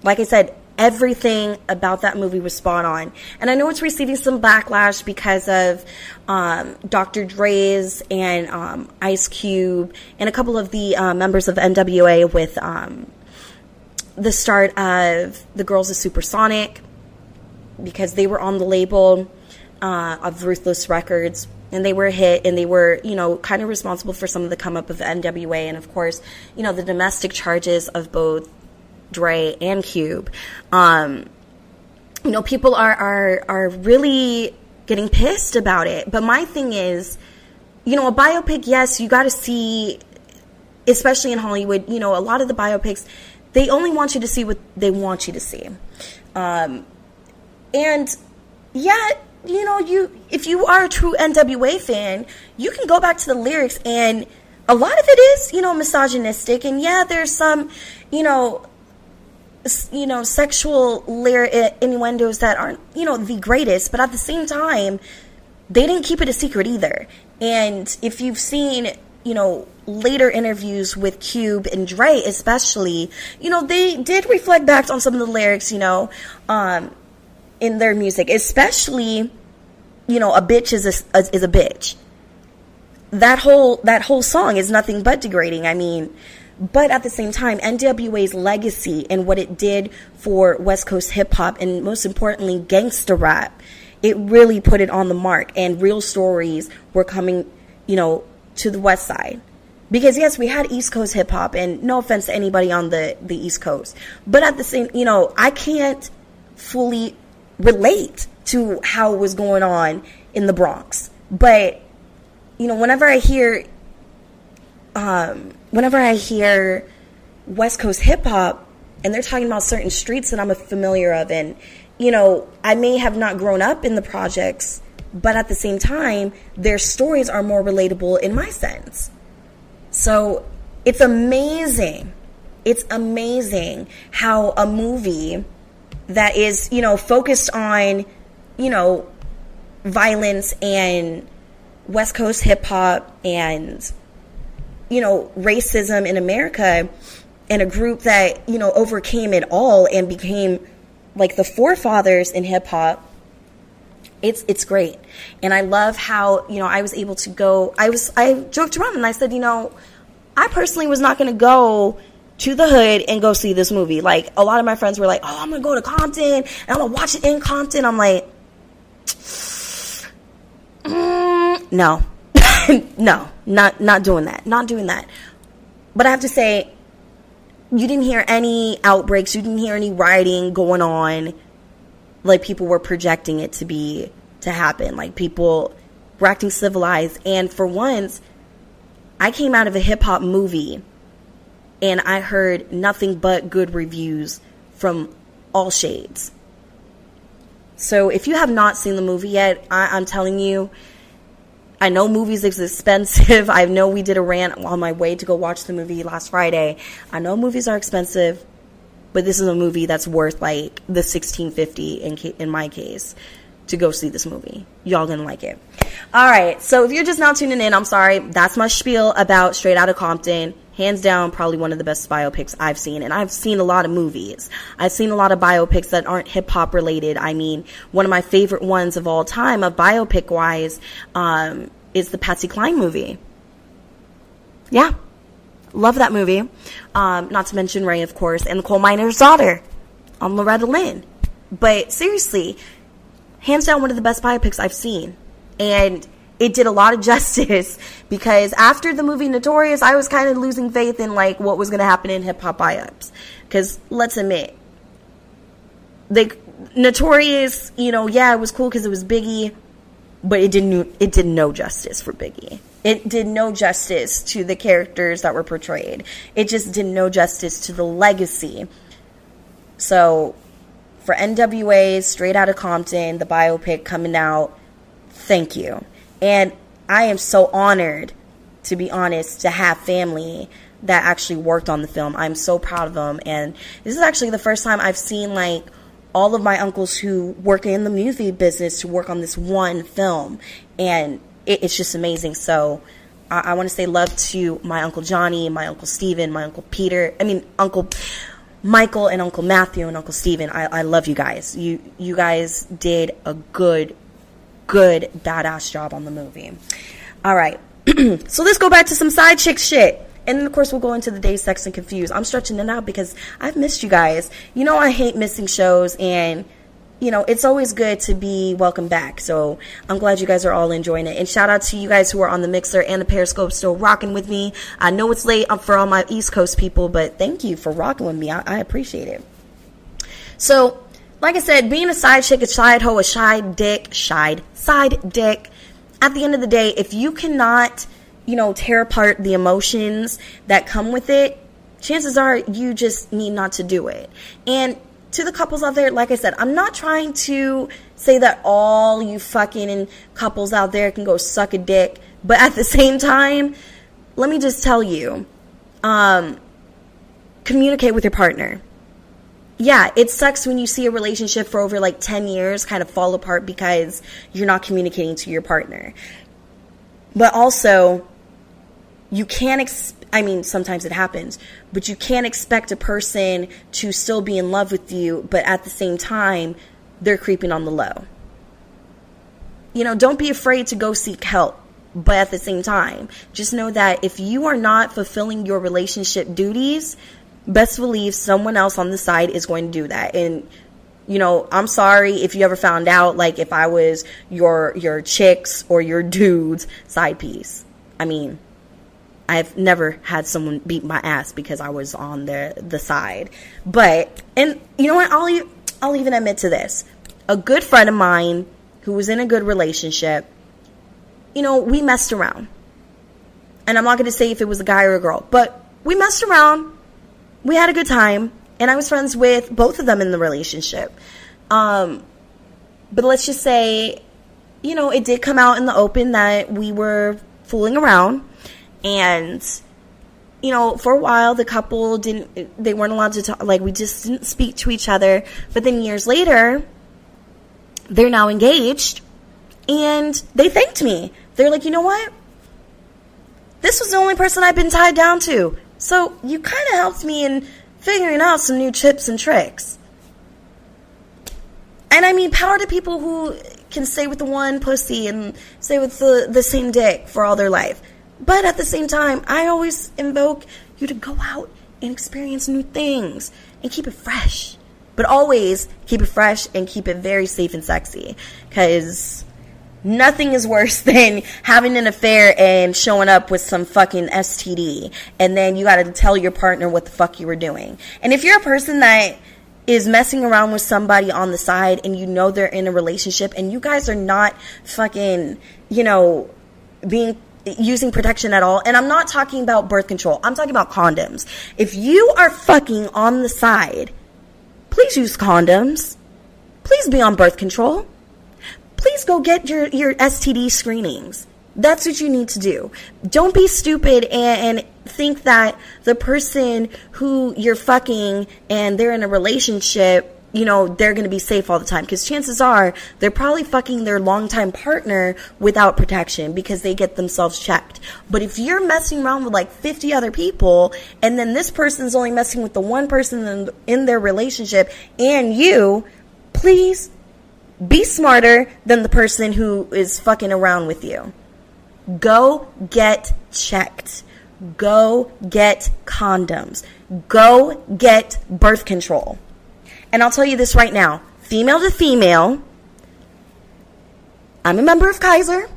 like I said, everything about that movie was spot on, and I know it's receiving some backlash because of um, Dr. Dre's and um, Ice Cube and a couple of the uh, members of NWA with. Um, the start of the Girls of Supersonic because they were on the label uh, of Ruthless Records and they were hit and they were, you know, kind of responsible for some of the come up of NWA and, of course, you know, the domestic charges of both Dre and Cube. Um, you know, people are, are, are really getting pissed about it. But my thing is, you know, a biopic, yes, you got to see, especially in Hollywood, you know, a lot of the biopics, they only want you to see what they want you to see. Um, and yeah, you know, you if you are a true NWA fan, you can go back to the lyrics and a lot of it is, you know, misogynistic and yeah, there's some, you know, you know, sexual lyric innuendos that aren't, you know, the greatest, but at the same time, they didn't keep it a secret either. And if you've seen, you know, later interviews with Cube and Dre, especially, you know, they did reflect back on some of the lyrics, you know, um, in their music, especially, you know, a bitch is a, is a bitch. That whole that whole song is nothing but degrading. I mean, but at the same time, NWA's legacy and what it did for West Coast hip hop and most importantly, gangster rap, it really put it on the mark. And real stories were coming, you know, to the West Side because yes, we had East Coast hip hop, and no offense to anybody on the the East Coast, but at the same, you know, I can't fully relate to how it was going on in the Bronx. But you know, whenever I hear, um, whenever I hear West Coast hip hop, and they're talking about certain streets that I'm familiar of, and you know, I may have not grown up in the projects, but at the same time, their stories are more relatable in my sense. So it's amazing. It's amazing how a movie that is, you know, focused on, you know, violence and West Coast hip hop and, you know, racism in America and a group that, you know, overcame it all and became like the forefathers in hip hop it's it's great. And i love how you know i was able to go i was i joked around and i said you know i personally was not going to go to the hood and go see this movie. Like a lot of my friends were like oh i'm to go to compton and i'm to watch it in compton. I'm like mm, no. No not not doing that not doing that. But i have to say you didn't hear any outbreaks you didn't hear any rioting going on. Like people were projecting it to be to happen. Like people were acting civilized. And for once, I came out of a hip hop movie and I heard nothing but good reviews from all shades. So if you have not seen the movie yet, I, am telling you, I know movies is expensive. I know we did a rant on my way to go watch the movie last Friday. I know movies are expensive. but this is a movie that's worth like the 1650 in in my case to go see this movie. Y'all gonna like it. All right, so if you're just now tuning in, I'm sorry. That's my spiel about Straight Outta Compton. Hands down, probably one of the best biopics I've seen. And I've seen a lot of movies. I've seen a lot of biopics that aren't hip hop related. I mean, one of my favorite ones of all time, of biopic wise, um, is the Patsy Cline movie. Yeah. Love that movie. Um, not to mention Ray, of course, and the coal miner's daughter on Loretta Lynn. But seriously, hands down one of the best biopics I've seen. And it did a lot of justice because after the movie Notorious, I was kind of losing faith in like what was going to happen in hip hop biopics. Because let's admit, they Notorious, you know, yeah, it was cool because it was Biggie, but it didn't it did no justice for Biggie. It did no justice to the characters that were portrayed. It just did no justice to the legacy. So, for NWA, Straight Outta Compton, the biopic coming out, thank you. And I am so honored, to be honest, to have family that actually worked on the film. I'm so proud of them. And this is actually the first time I've seen like all of my uncles who work in the movie business to work on this one film. And it, it's just amazing. So I, I want to say love to my uncle Johnny, my uncle Steven, my uncle Peter. I mean, Uncle Michael and Uncle Matthew and Uncle Steven. I, I love you guys. You you guys did a good, good badass job on the movie. All right. so let's go back to some side chick shit. And then, of course, we'll go into the day sex and confused. I'm stretching it out because I've missed you guys. You know, I hate missing shows, and you know, it's always good to be welcome back. So I'm glad you guys are all enjoying it. And shout out to you guys who are on the Mixlr and the Periscope still rocking with me. I know it's late uh, for all my East Coast people, but thank you for rocking with me. I, I appreciate it. So, like I said, being a side chick, a side hoe, a shy dick, side, side dick, at the end of the day, if you cannot, you know, tear apart the emotions that come with it, chances are you just need not to do it. And to the couples out there, like I said, I'm not trying to say that all you fucking couples out there can go suck a dick, but at the same time, let me just tell you, um, communicate with your partner. Yeah, it sucks when you see a relationship for over like 10 years kind of fall apart because you're not communicating to your partner. But also, you can't ex- I mean sometimes it happens, but you can't expect a person to still be in love with you but at the same time they're creeping on the low. You know, don't be afraid to go seek help, but at the same time, just know that if you are not fulfilling your relationship duties, best believe someone else on the side is going to do that and you know, I'm sorry if you ever found out like if I was your your chicks or your dude's side piece. I mean, I've never had someone beat my ass because I was on the the side. But and you know what? I'll I'll even admit to this. A good friend of mine who was in a good relationship, you know, we messed around. And I'm not going to say if it was a guy or a girl, but we messed around. We had a good time, and I was friends with both of them in the relationship. Um, but let's just say, you know, it did come out in the open that we were fooling around and you know for a while the couple didn't they weren't allowed to talk like we just didn't speak to each other. But then years later they're now engaged and they thanked me. They're like you know what? This was the only person i've been tied down to so you kind of helped me in figuring out some new tips and tricks and I mean, power to people who can stay with the one pussy and stay with the, the same dick for all their life. But at the same time, I always invoke you to go out and experience new things and keep it fresh. But always keep it fresh and keep it very safe and sexy. Because nothing is worse than having an affair and showing up with some fucking STD. And then you gotta tell your partner what the fuck you were doing. And if you're a person that is messing around with somebody on the side and you know they're in a relationship and you guys are not fucking, you know, being using protection at all. And I'm not talking about birth control. I'm talking about condoms. If you are fucking on the side, please use condoms. Please be on birth control. Please go get your, your STD screenings. That's what you need to do. Don't be stupid and, and think that the person who you're fucking and they're in a relationship you know, they're going to be safe all the time. Because chances are they're probably fucking their longtime partner without protection because they get themselves checked. But if you're messing around with like 50 other people and then this person's only messing with the one person in, in their relationship and you, please be smarter than the person who is fucking around with you. Go get checked. Go get condoms. Go get birth control. And I'll tell you this right now female to female, I'm a member of Kaiser.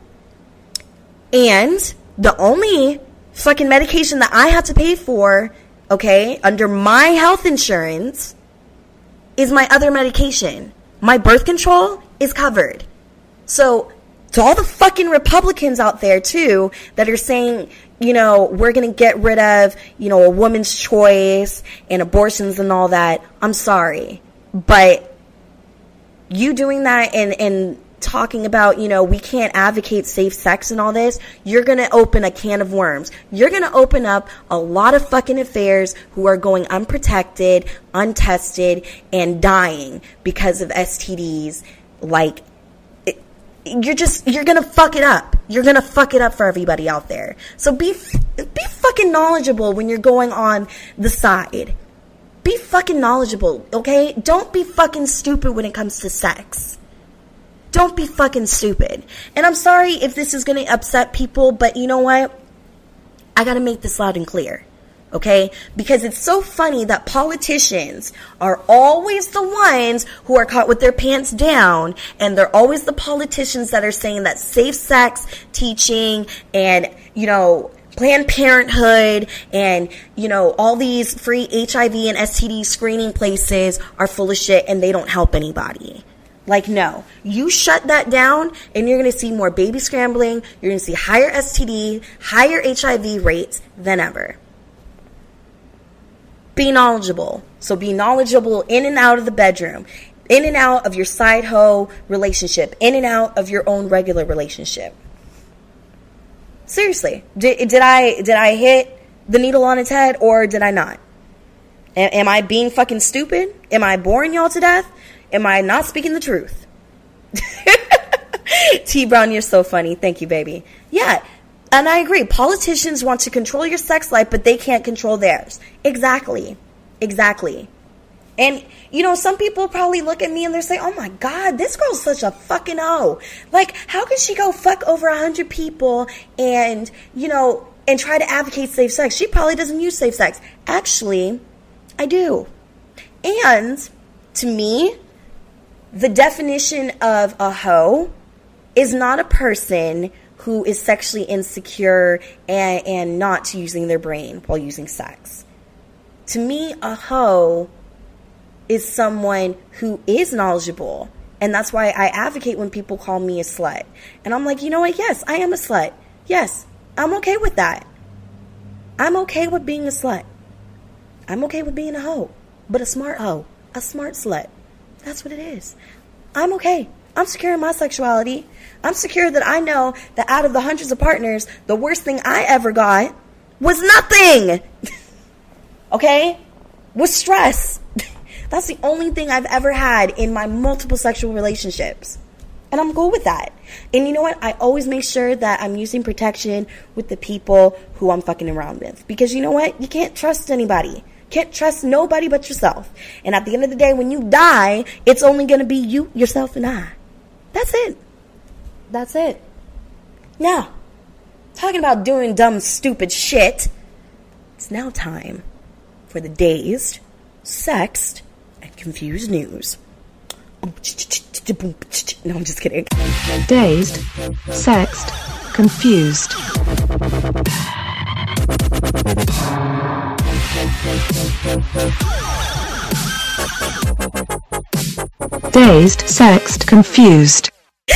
And the only fucking medication that I have to pay for, okay, under my health insurance is my other medication. My birth control is covered. So, to all the fucking Republicans out there, too, that are saying, you know, we're going to get rid of, you know, a woman's choice and abortions and all that, I'm sorry. But you doing that and, and talking about, you know, we can't advocate safe sex and all this, you're going to open a can of worms. You're going to open up a lot of fucking affairs who are going unprotected, untested, and dying because of STDs. Like, you're just, you're going to fuck it up. You're going to fuck it up for everybody out there. So be, be fucking knowledgeable when you're going on the side. Be fucking knowledgeable, okay? Don't be fucking stupid when it comes to sex. Don't be fucking stupid. And I'm sorry if this is going to upset people, but you know what? I got to make this loud and clear. Okay? Because it's so funny that politicians are always the ones who are caught with their pants down, and they're always the politicians that are saying that safe sex teaching and, you know, Planned Parenthood and, you know, all these free HIV and STD screening places are full of shit and they don't help anybody. Like, no. You shut that down and you're going to see more baby scrambling. You're going to see higher STD, higher HIV rates than ever. Be knowledgeable. So be knowledgeable in and out of the bedroom, in and out of your side hoe relationship, in and out of your own regular relationship. Seriously, did, did I did I hit the needle on its head or did I not? Am I being fucking stupid? Am I boring y'all to death? Am I not speaking the truth? T Brown, you're so funny. Thank you, baby. Yeah, and I agree. Politicians want to control your sex life, but they can't control theirs. Exactly. Exactly. And, you know, some people probably look at me and they're saying, oh my God, this girl's such a fucking hoe. Like, how can she go fuck over a hundred people and, you know, and try to advocate safe sex? She probably doesn't use safe sex. Actually, I do. And to me, the definition of a hoe is not a person who is sexually insecure and, and not using their brain while using sex. To me, a hoe is someone who is knowledgeable. And that's why I advocate when people call me a slut. And I'm like, you know what? Yes, I am a slut. Yes, I'm okay with that. I'm okay with being a slut. I'm okay with being a hoe, but a smart hoe, a smart slut. That's what it is. I'm okay. I'm secure in my sexuality. I'm secure that I know that out of the hundreds of partners, the worst thing I ever got was nothing. okay? Was stress. That's the only thing I've ever had in my multiple sexual relationships. And I'm cool with that. And you know what? I always make sure that I'm using protection with the people who I'm fucking around with. Because you know what? You can't trust anybody. Can't trust nobody but yourself. And at the end of the day, when you die, it's only going to be you, yourself, and I. That's it. That's it. Now, talking about doing dumb, stupid shit, it's now time for the dazed, sexed, and confused news. No, I'm just kidding. Dazed, sexed, confused. Dazed, sexed, confused.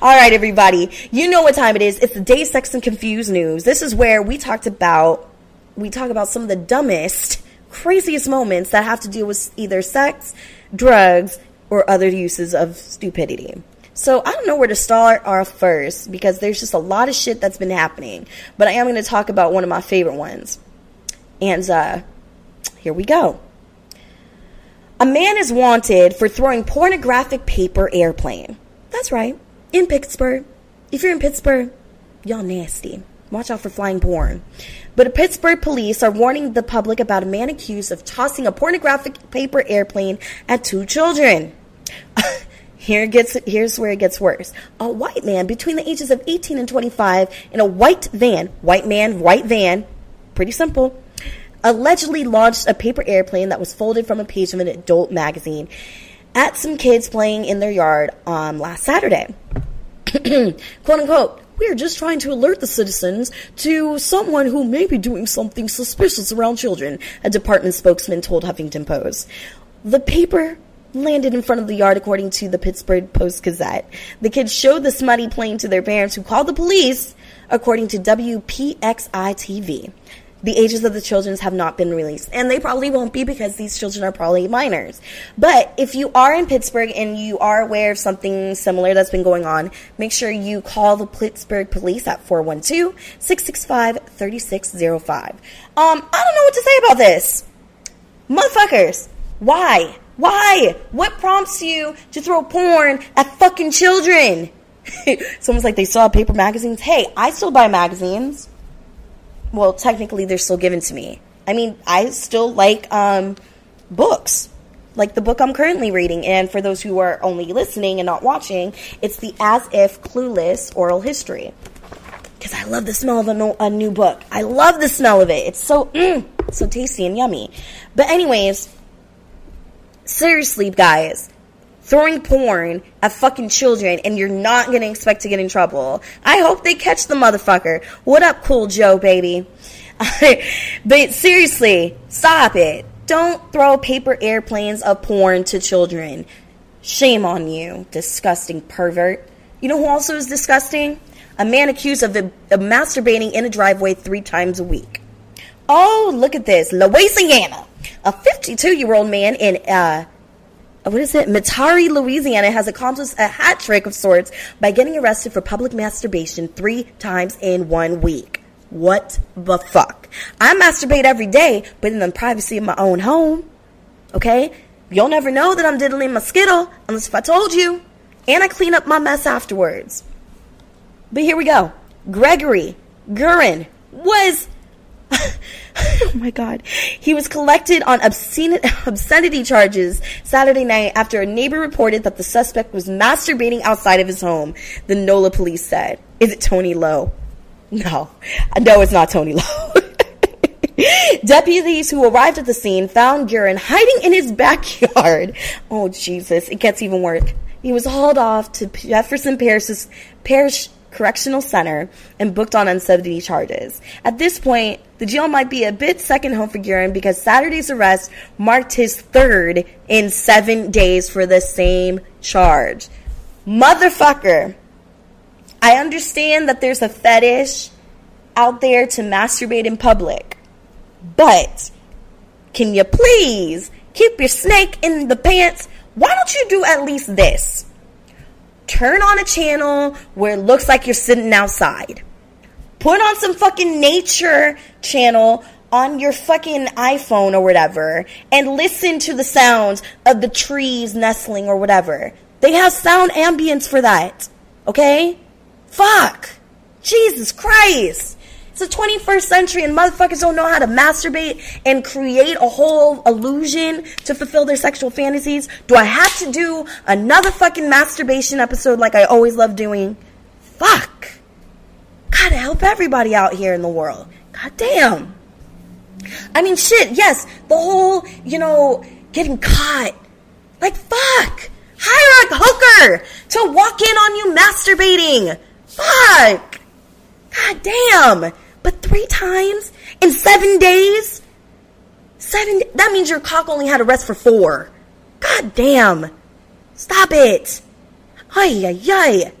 All right, everybody. You know what time it is. It's the Day Sex and Confused news. This is where we talked about we talk about some of the dumbest, craziest moments that have to do with either sex, drugs, or other uses of stupidity. So I don't know where to start off first because there's just a lot of shit that's been happening. But I am going to talk about one of my favorite ones. And uh, here we go. A man is wanted for throwing pornographic paper airplane. That's right. In Pittsburgh. If you're in Pittsburgh, y'all nasty. Watch out for flying porn. But Pittsburgh police are warning the public about a man accused of tossing a pornographic paper airplane at two children. Here gets here's where it gets worse. A white man between the ages of 18 and 25 in a white van, white man, white van, pretty simple, allegedly launched a paper airplane that was folded from a page of an adult magazine at some kids playing in their yard on last Saturday. Quote unquote, we are just trying to alert the citizens to someone who may be doing something suspicious around children, a department spokesman told Huffington Post. The paper landed in front of the yard, according to the Pittsburgh Post Gazette. The kids showed the smutty plane to their parents, who called the police, according to WPXI TV. The ages of the children have not been released, and they probably won't be because these children are probably minors. But if you are in Pittsburgh and you are aware of something similar that's been going on, make sure you call the Pittsburgh police at 412 665 3605. Um, I don't know what to say about this. Motherfuckers, why? Why? What prompts you to throw porn at fucking children? Someone's like, they have paper magazines. Hey, I still buy magazines. Well, technically, they're still given to me. I mean, I still like um, books, like the book I'm currently reading. And for those who are only listening and not watching, it's the As If Clueless Oral History. Because I love the smell of a, no- a new book. I love the smell of it. It's so, mm, so tasty and yummy. But, anyways, seriously, guys, throwing porn at fucking children and you're not going to expect to get in trouble. I hope they catch the motherfucker. What up, cool Joe, baby? but seriously, stop it. Don't throw paper airplanes of porn to children. Shame on you, disgusting pervert. You know who also is disgusting? A man accused of, of masturbating in a driveway three times a week. Oh, look at this. Louisiana. A 52 year old man in, uh, what is it? Metairie, Louisiana has accomplished a hat trick of sorts by getting arrested for public masturbation three times in one week. What the fuck? I masturbate every day, but in the privacy of my own home. Okay? You'll never know that I'm diddling my skittle unless if I told you. And I clean up my mess afterwards. But here we go. Gregory Gurin was oh my god. He was collected on obscene, obscenity charges Saturday night after a neighbor reported that the suspect was masturbating outside of his home, the NOLA police said. Is it Tony Lowe? No. No, it's not Tony Lowe. Deputies who arrived at the scene found Gurin hiding in his backyard. Oh, Jesus. It gets even worse. He was hauled off to Jefferson Parish, Parish Correctional Center and booked on unseventy charges. At this point, the jail might be a bit second home for Gurin because Saturday's arrest marked his third in seven days for the same charge. Motherfucker. I understand that there's a fetish out there to masturbate in public, but can you please keep your snake in the pants? Why don't you do at least this? Turn on a channel where it looks like you're sitting outside. Put on some fucking nature channel on your fucking iPhone or whatever and listen to the sounds of the trees nestling or whatever. They have sound ambience for that. Okay? Fuck. Jesus Christ. It's the 21st century and motherfuckers don't know how to masturbate and create a whole illusion to fulfill their sexual fantasies. Do I have to do another fucking masturbation episode like I always love doing? Fuck. Gotta help everybody out here in the world. God damn. I mean, shit, yes, the whole, you know, getting caught. Like, fuck. Hire a hooker to walk in on you masturbating. Fuck. God damn. But three times in seven days? Seven, that means your cock only had a rest for four. God damn. Stop it. Ay, ay, ay.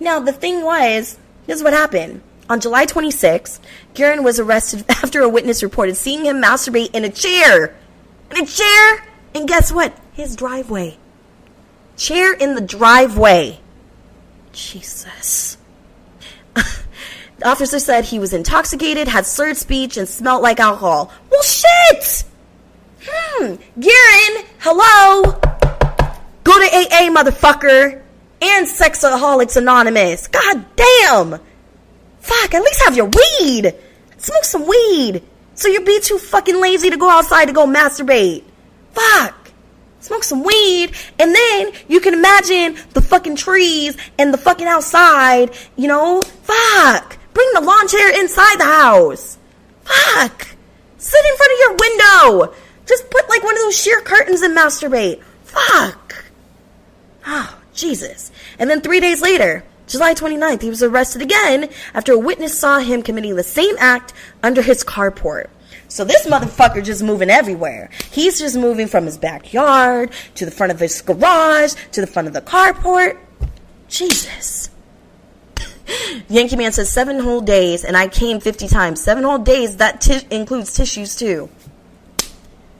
Now, the thing was, this is what happened. On July 26th, Gurin was arrested after a witness reported seeing him masturbate in a chair. In a chair? And guess what? His driveway. Chair in the driveway. Jesus. officer said he was intoxicated, had slurred speech, and smelled like alcohol. Well, shit! Hmm. Garen, hello? Go to AA, motherfucker. And Sexaholics Anonymous. God damn. Fuck, at least have your weed. Smoke some weed. So you'll be too fucking lazy to go outside to go masturbate. Fuck. Smoke some weed, and then you can imagine the fucking trees and the fucking outside, you know? Fuck. Bring the lawn chair inside the house. Fuck. Sit in front of your window. Just put like one of those sheer curtains and masturbate. Fuck. Oh, Jesus. And then three days later, July 29th, he was arrested again after a witness saw him committing the same act under his carport. So this motherfucker just moving everywhere. He's just moving from his backyard to the front of his garage to the front of the carport. Jesus. Yankee Man says seven whole days, and I came 50 times. Seven whole days, that ti- includes tissues too.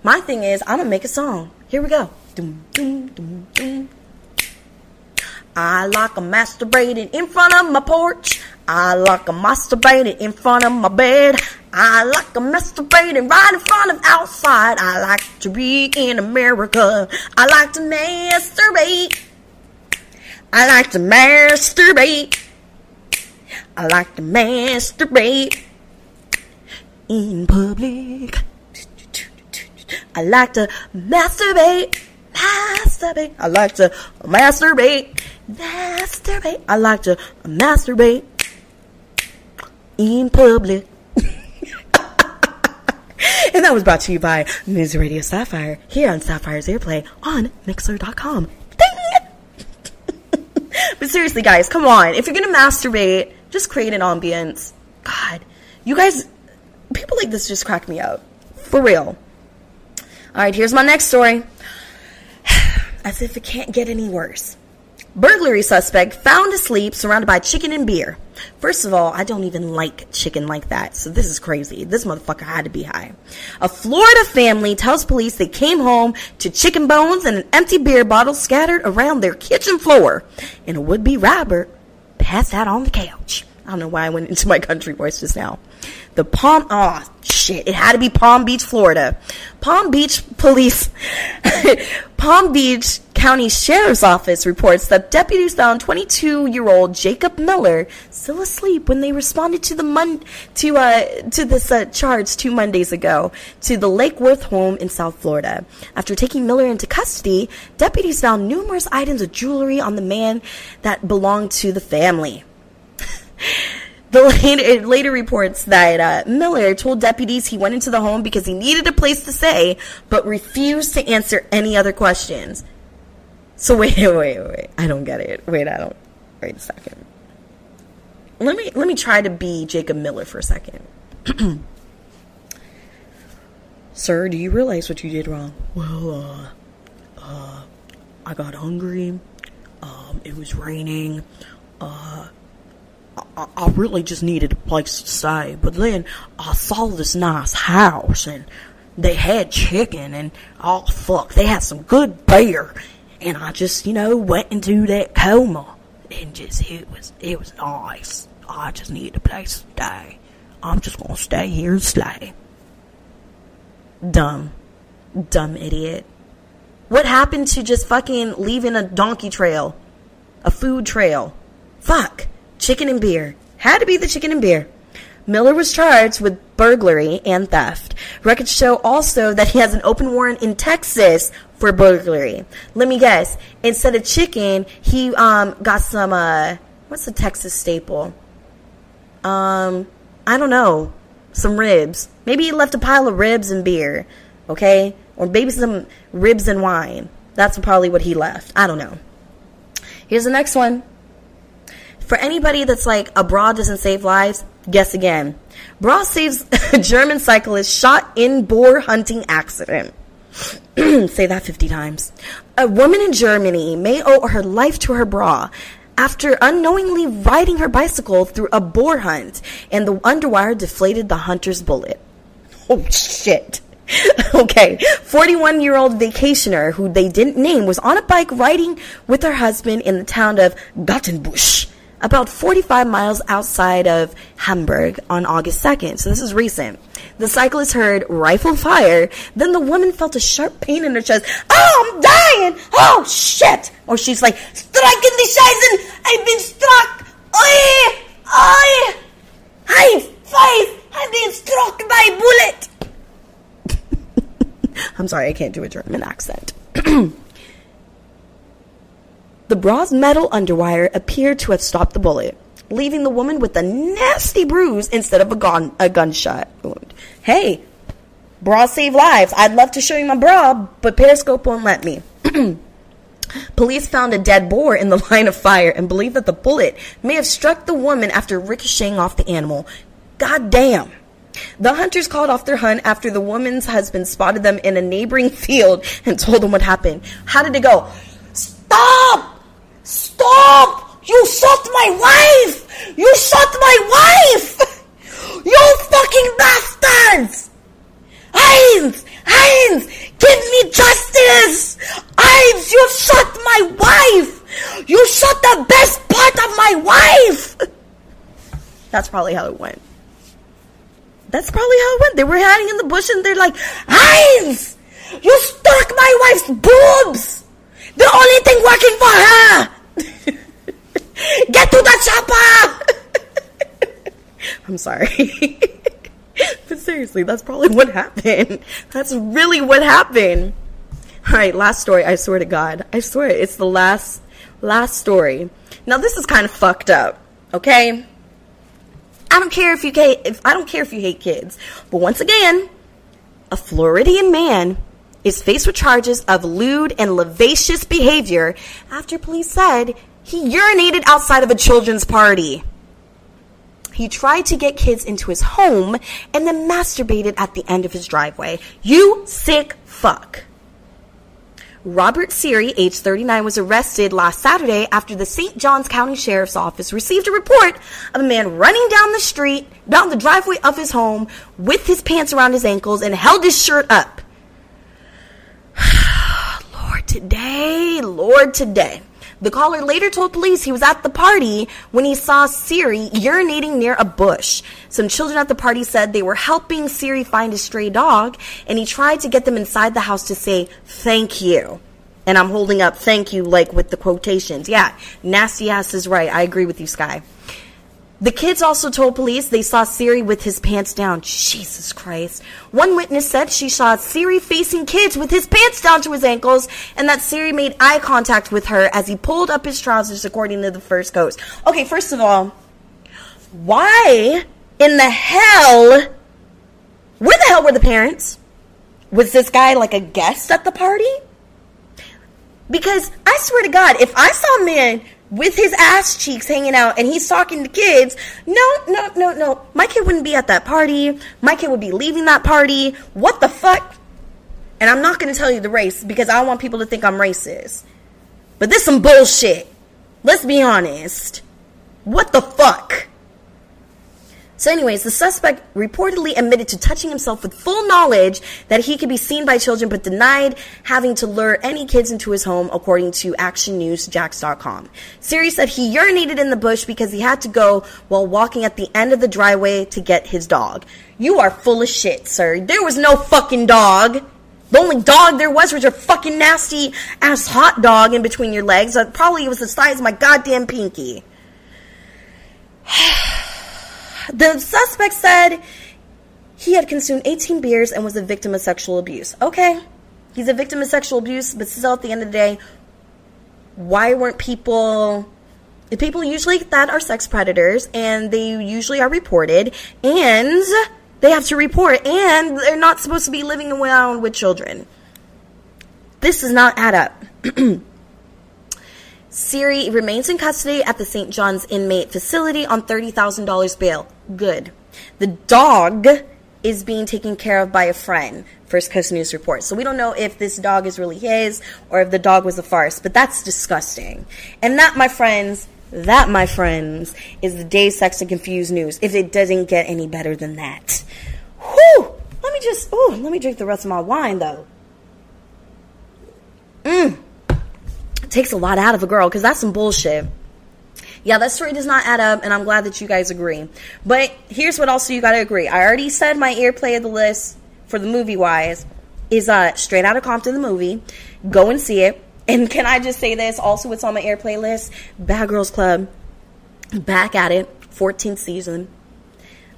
My thing is, I'm gonna make a song. Here we go. Doom, doom, doom, doom. I like a masturbating in front of my porch. I like a masturbating in front of my bed. I like a masturbating right in front of outside. I like to be in America. I like to masturbate. I like to masturbate. I like to masturbate in public. I like to masturbate, masturbate. I like to masturbate, masturbate. I like to masturbate in public. and that was brought to you by News Radio Sapphire here on Sapphire's Earplay on Mixlr.com. Ding! but seriously, guys, come on. If you're gonna masturbate, just create an ambience. God, you guys, people like this just crack me up. For real. All right, here's my next story. As if it can't get any worse. Burglary suspect found asleep surrounded by chicken and beer. First of all, I don't even like chicken like that, so this is crazy. This motherfucker had to be high. A Florida family tells police they came home to chicken bones and an empty beer bottle scattered around their kitchen floor, and a would-be robber passed out on the couch. I don't know why I went into my country voice just now. The Palm, oh shit, it had to be Palm Beach, Florida. Palm Beach police, Palm Beach County Sheriff's Office reports that deputies found 22-year-old Jacob Miller still asleep when they responded to the mon- to uh to this uh, charge two Mondays ago to the Lake Worth home in South Florida. After taking Miller into custody, deputies found numerous items of jewelry on the man that belonged to the family. The later, it later reports that uh, Miller told deputies he went into the home because he needed a place to stay, but refused to answer any other questions. So wait, wait, wait. I don't get it. Wait, I don't. Wait a second. Let me let me try to be Jacob Miller for a second. Sir, do you realize what you did wrong? Well, uh, uh, I got hungry. Um, it was raining. Uh, I, I really just needed a place to stay. But then I saw this nice house and they had chicken and oh fuck, they had some good beer. And I just, you know, went into that coma and just it was it was nice. I just needed a place to stay. I'm just gonna stay here and slay. Dumb. Dumb idiot. What happened to just fucking leaving a donkey trail? A food trail? Fuck chicken and beer. Had to be the chicken and beer. Miller was charged with burglary and theft. Records show also that he has an open warrant in Texas for burglary. Let me guess. Instead of chicken, he um got some uh what's the Texas staple? Um I don't know. Some ribs. Maybe he left a pile of ribs and beer. Okay? Or maybe some ribs and wine. That's probably what he left. I don't know. Here's the next one. For anybody that's like, a bra doesn't save lives, guess again. Bra saves a German cyclist shot in boar hunting accident. Say that 50 times. A woman in Germany may owe her life to her bra after unknowingly riding her bicycle through a boar hunt and the underwire deflated the hunter's bullet. Oh shit. okay, 41 year old vacationer who they didn't name was on a bike riding with her husband in the town of Gadebusch, about 45 miles outside of Hamburg on August 2nd. So this is recent. The cyclist heard rifle fire, then the woman felt a sharp pain in her chest. Oh, I'm dying! Oh, shit! Or she's like, Strike in the Scheißen! I've been struck! Oi! Oi! Hi, five! I've been struck by a bullet! I'm sorry, I can't do a German accent. the bra's metal underwire appeared to have stopped the bullet, leaving the woman with a nasty bruise instead of a, gun, a gunshot wound. Hey, bras save lives. I'd love to show you my bra, but Periscope won't let me. Police found a dead boar in the line of fire and believe that the bullet may have struck the woman after ricocheting off the animal. God damn. The hunters called off their hunt after the woman's husband spotted them in a neighboring field and told them what happened. How did it go? Stop! Stop! You shot my wife! You shot my wife! You fucking bastards! Heinz! Heinz! Give me justice! Heinz, you shot my wife! You shot the best part of my wife! That's probably how it went. That's probably how it went. They were hiding in the bush and they're like, Heinz! You stuck my wife's boobs! The only thing working for her! Get to the chopper! I'm sorry. but seriously, that's probably what happened. That's really what happened. All right, last story. I swear to God. I swear it's the last last story. Now this is kind of fucked up, okay? I don't care if you hate if I don't care if you hate kids. But once again, a Floridian man is faced with charges of lewd and lascivious behavior after police said he urinated outside of a children's party. He tried to get kids into his home and then masturbated at the end of his driveway. You sick fuck. Robert Siri, age 39, was arrested last Saturday after the St. Johns County Sheriff's Office received a report of a man running down the street, down the driveway of his home, with his pants around his ankles and held his shirt up. Lord, today, Lord, today. The caller later told police he was at the party when he saw Siri urinating near a bush. Some children at the party said they were helping Siri find a stray dog, and he tried to get them inside the house to say thank you. And I'm holding up thank you like with the quotations. Yeah, nasty ass is right. I agree with you, Sky. The kids also told police they saw Siri with his pants down. Jesus Christ. One witness said she saw Siri facing kids with his pants down to his ankles and that Siri made eye contact with her as he pulled up his trousers, according to the First Coast. Okay, first of all, why in the hell, where the hell were the parents? Was this guy like a guest at the party? Because I swear to God, if I saw a man with his ass cheeks hanging out and he's talking to kids, no, no, no, no. My kid wouldn't be at that party. My kid would be leaving that party. What the fuck? And I'm not going to tell you the race because I don't want people to think I'm racist. But this some bullshit. Let's be honest. What the fuck? So, anyways, the suspect reportedly admitted to touching himself with full knowledge that he could be seen by children, but denied having to lure any kids into his home, according to ActionNewsJax.com. Siri said he urinated in the bush because he had to go while walking at the end of the driveway to get his dog. You are full of shit, sir. There was no fucking dog. The only dog there was was your fucking nasty ass hot dog in between your legs. Probably it was the size of my goddamn pinky. The suspect said he had consumed 18 beers and was a victim of sexual abuse. Okay, he's a victim of sexual abuse, but still at the end of the day, why weren't people. The people usually that are sex predators and they usually are reported and they have to report and they're not supposed to be living around with children. This does not add up. Siri remains in custody at the St. John's inmate facility on $30,000 bail. Good. The dog is being taken care of by a friend, First Coast News reports. So we don't know if this dog is really his or if the dog was a farce, but that's disgusting. And that, my friends, that, my friends, is the Dazed Sex and Confused news, if it doesn't get any better than that. Whew! Let me just, oh, let me drink the rest of my wine though. Mmm. Takes a lot out of a girl because that's some bullshit. Yeah, that story does not add up, and I'm glad that you guys agree. But here's what also you gotta agree. I already said my Earplay of the list for the movie wise is uh straight out of Compton the movie. Go and see it. And can I just say this? Also, it's on my Earplay list. Bad Girls Club, back at it, 14th season,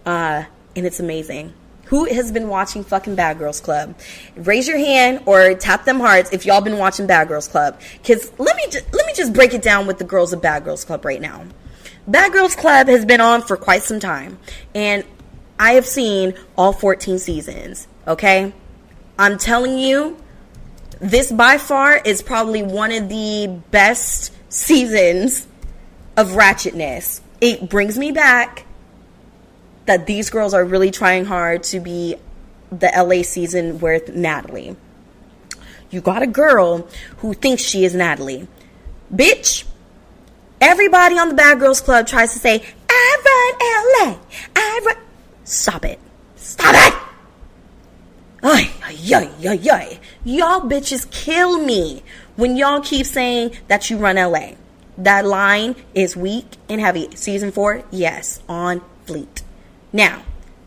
uh, and it's amazing. Who has been watching fucking Bad Girls Club? Raise your hand or tap them hearts if y'all been watching Bad Girls Club. Cause let me ju- let me just break it down with the girls of Bad Girls Club right now. Bad Girls Club has been on for quite some time, and I have seen all 14 seasons. Okay, I'm telling you, this by far is probably one of the best seasons of ratchetness. It brings me back that these girls are really trying hard to be the LA season with Natalie. You got a girl who thinks she is Natalie. Bitch, everybody on the Bad Girls Club tries to say, I run LA. I run. Stop it. Stop it! Ay, ay, ay, ay. Y'all bitches kill me when y'all keep saying that you run LA. That line is weak and heavy. Season four, yes, on fleet. Now,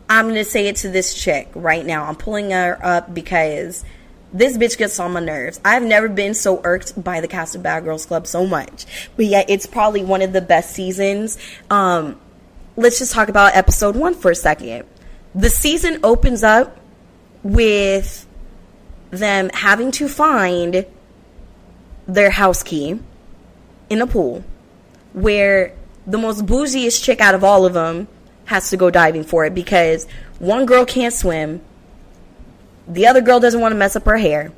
I'm gonna say it to this chick right now. I'm pulling her up because this bitch gets on my nerves. I've never been so irked by the cast of Bad Girls Club so much. But yet it's probably one of the best seasons. Um, let's just talk about episode one for a second. The season opens up with them having to find their house key in a pool where the most bougiest chick out of all of them has to go diving for it because one girl can't swim, the other girl doesn't want to mess up her hair,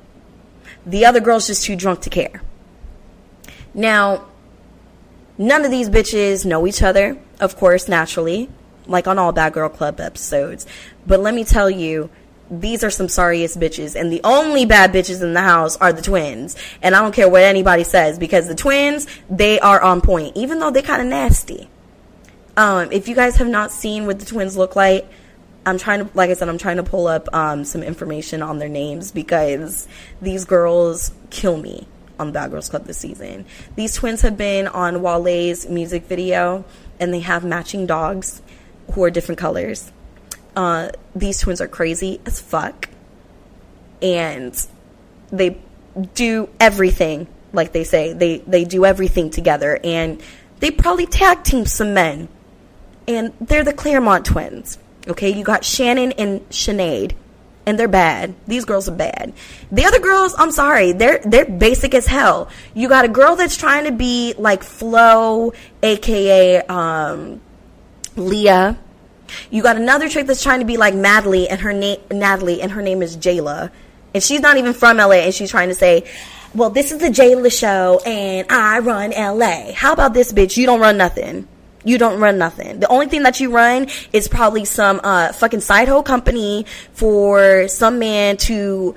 the other girl's just too drunk to care. Now, none of these bitches know each other, of course, naturally, like on all Bad Girl Club episodes. But let me tell you, these are some sorriest bitches, and the only bad bitches in the house are the twins. And I don't care what anybody says because the twins, they are on point, even though they're kind of nasty. Um, if you guys have not seen what the twins look like, I'm trying to, like I said, I'm trying to pull up um, some information on their names because these girls kill me on Bad Girls Club this season. These twins have been on Wale's music video, and they have matching dogs who are different colors. Uh, these twins are crazy as fuck, and they do everything like they say. They they do everything together, and they probably tag team some men, and they're the Claremont twins. Okay, you got Shannon and Sinead, and they're bad. These girls are bad. The other girls, I'm sorry, they're they're basic as hell. You got a girl that's trying to be like Flo, aka um, Leah. You got another chick that's trying to be like Natalie, and her name Natalie, and her name is Jayla, and she's not even from LA, and she's trying to say, "Well, this is the Jayla show, and I run LA." How about this, bitch? You don't run nothing. You don't run nothing. The only thing that you run is probably some uh, fucking side hoe company for some man to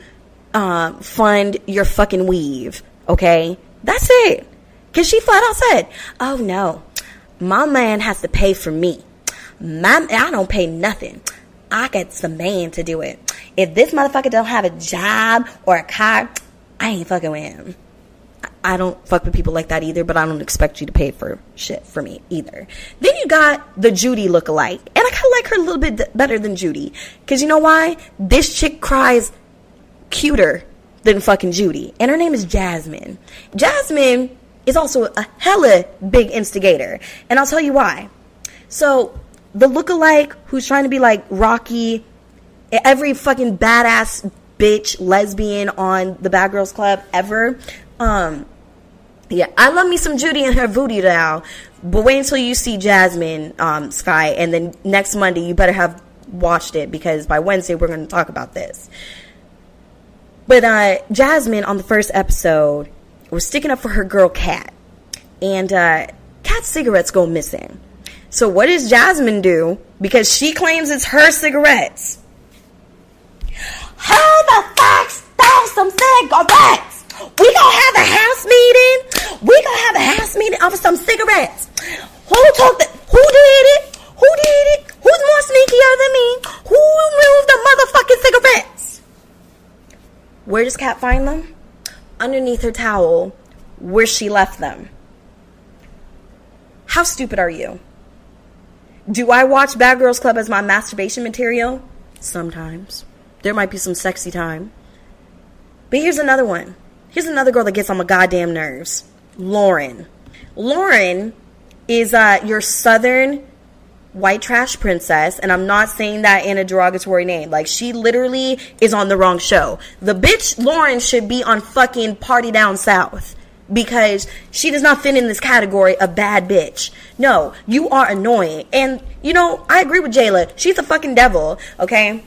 uh, fund your fucking weave. Okay, that's it. Cause she flat out said, "Oh no, my man has to pay for me. My I don't pay nothing. I get some man to do it. If this motherfucker don't have a job or a car, I ain't fucking with him." I don't fuck with people like that either, but I don't expect you to pay for shit for me either. Then you got the Judy lookalike, and I kind of like her a little bit better than Judy, because you know why? This chick cries cuter than fucking Judy, and her name is Jasmine. Jasmine is also a hella big instigator, and I'll tell you why. So the lookalike who's trying to be like Rocky, every fucking badass bitch lesbian on the Bad Girls Club ever. Um, yeah, I love me some Judy and her voodoo now. But wait until you see Jasmine, um, Sky, and then next Monday you better have watched it because by Wednesday we're going to talk about this. But uh, Jasmine on the first episode was sticking up for her girl Cat, and uh, Kat's cigarettes go missing. So what does Jasmine do? Because she claims it's her cigarettes. Who the fuck stole some cigarettes? We gonna have a house meeting. We gonna have a house meeting over some cigarettes. Who took the? Who did it? Who did it? Who's more sneakier than me? Who removed the motherfucking cigarettes? Where does Kat find them? Underneath her towel, where she left them. How stupid are you? Do I watch Bad Girls Club as my masturbation material? Sometimes. There might be some sexy time. But here's another one. Here's another girl that gets on my goddamn nerves. Lauren. Lauren is uh, your southern white trash princess, and I'm not saying that in a derogatory name. Like, she literally is on the wrong show. The bitch Lauren should be on fucking Party Down South because she does not fit in this category of bad bitch. No, you are annoying. And, you know, I agree with Jayla. She's a fucking devil, okay?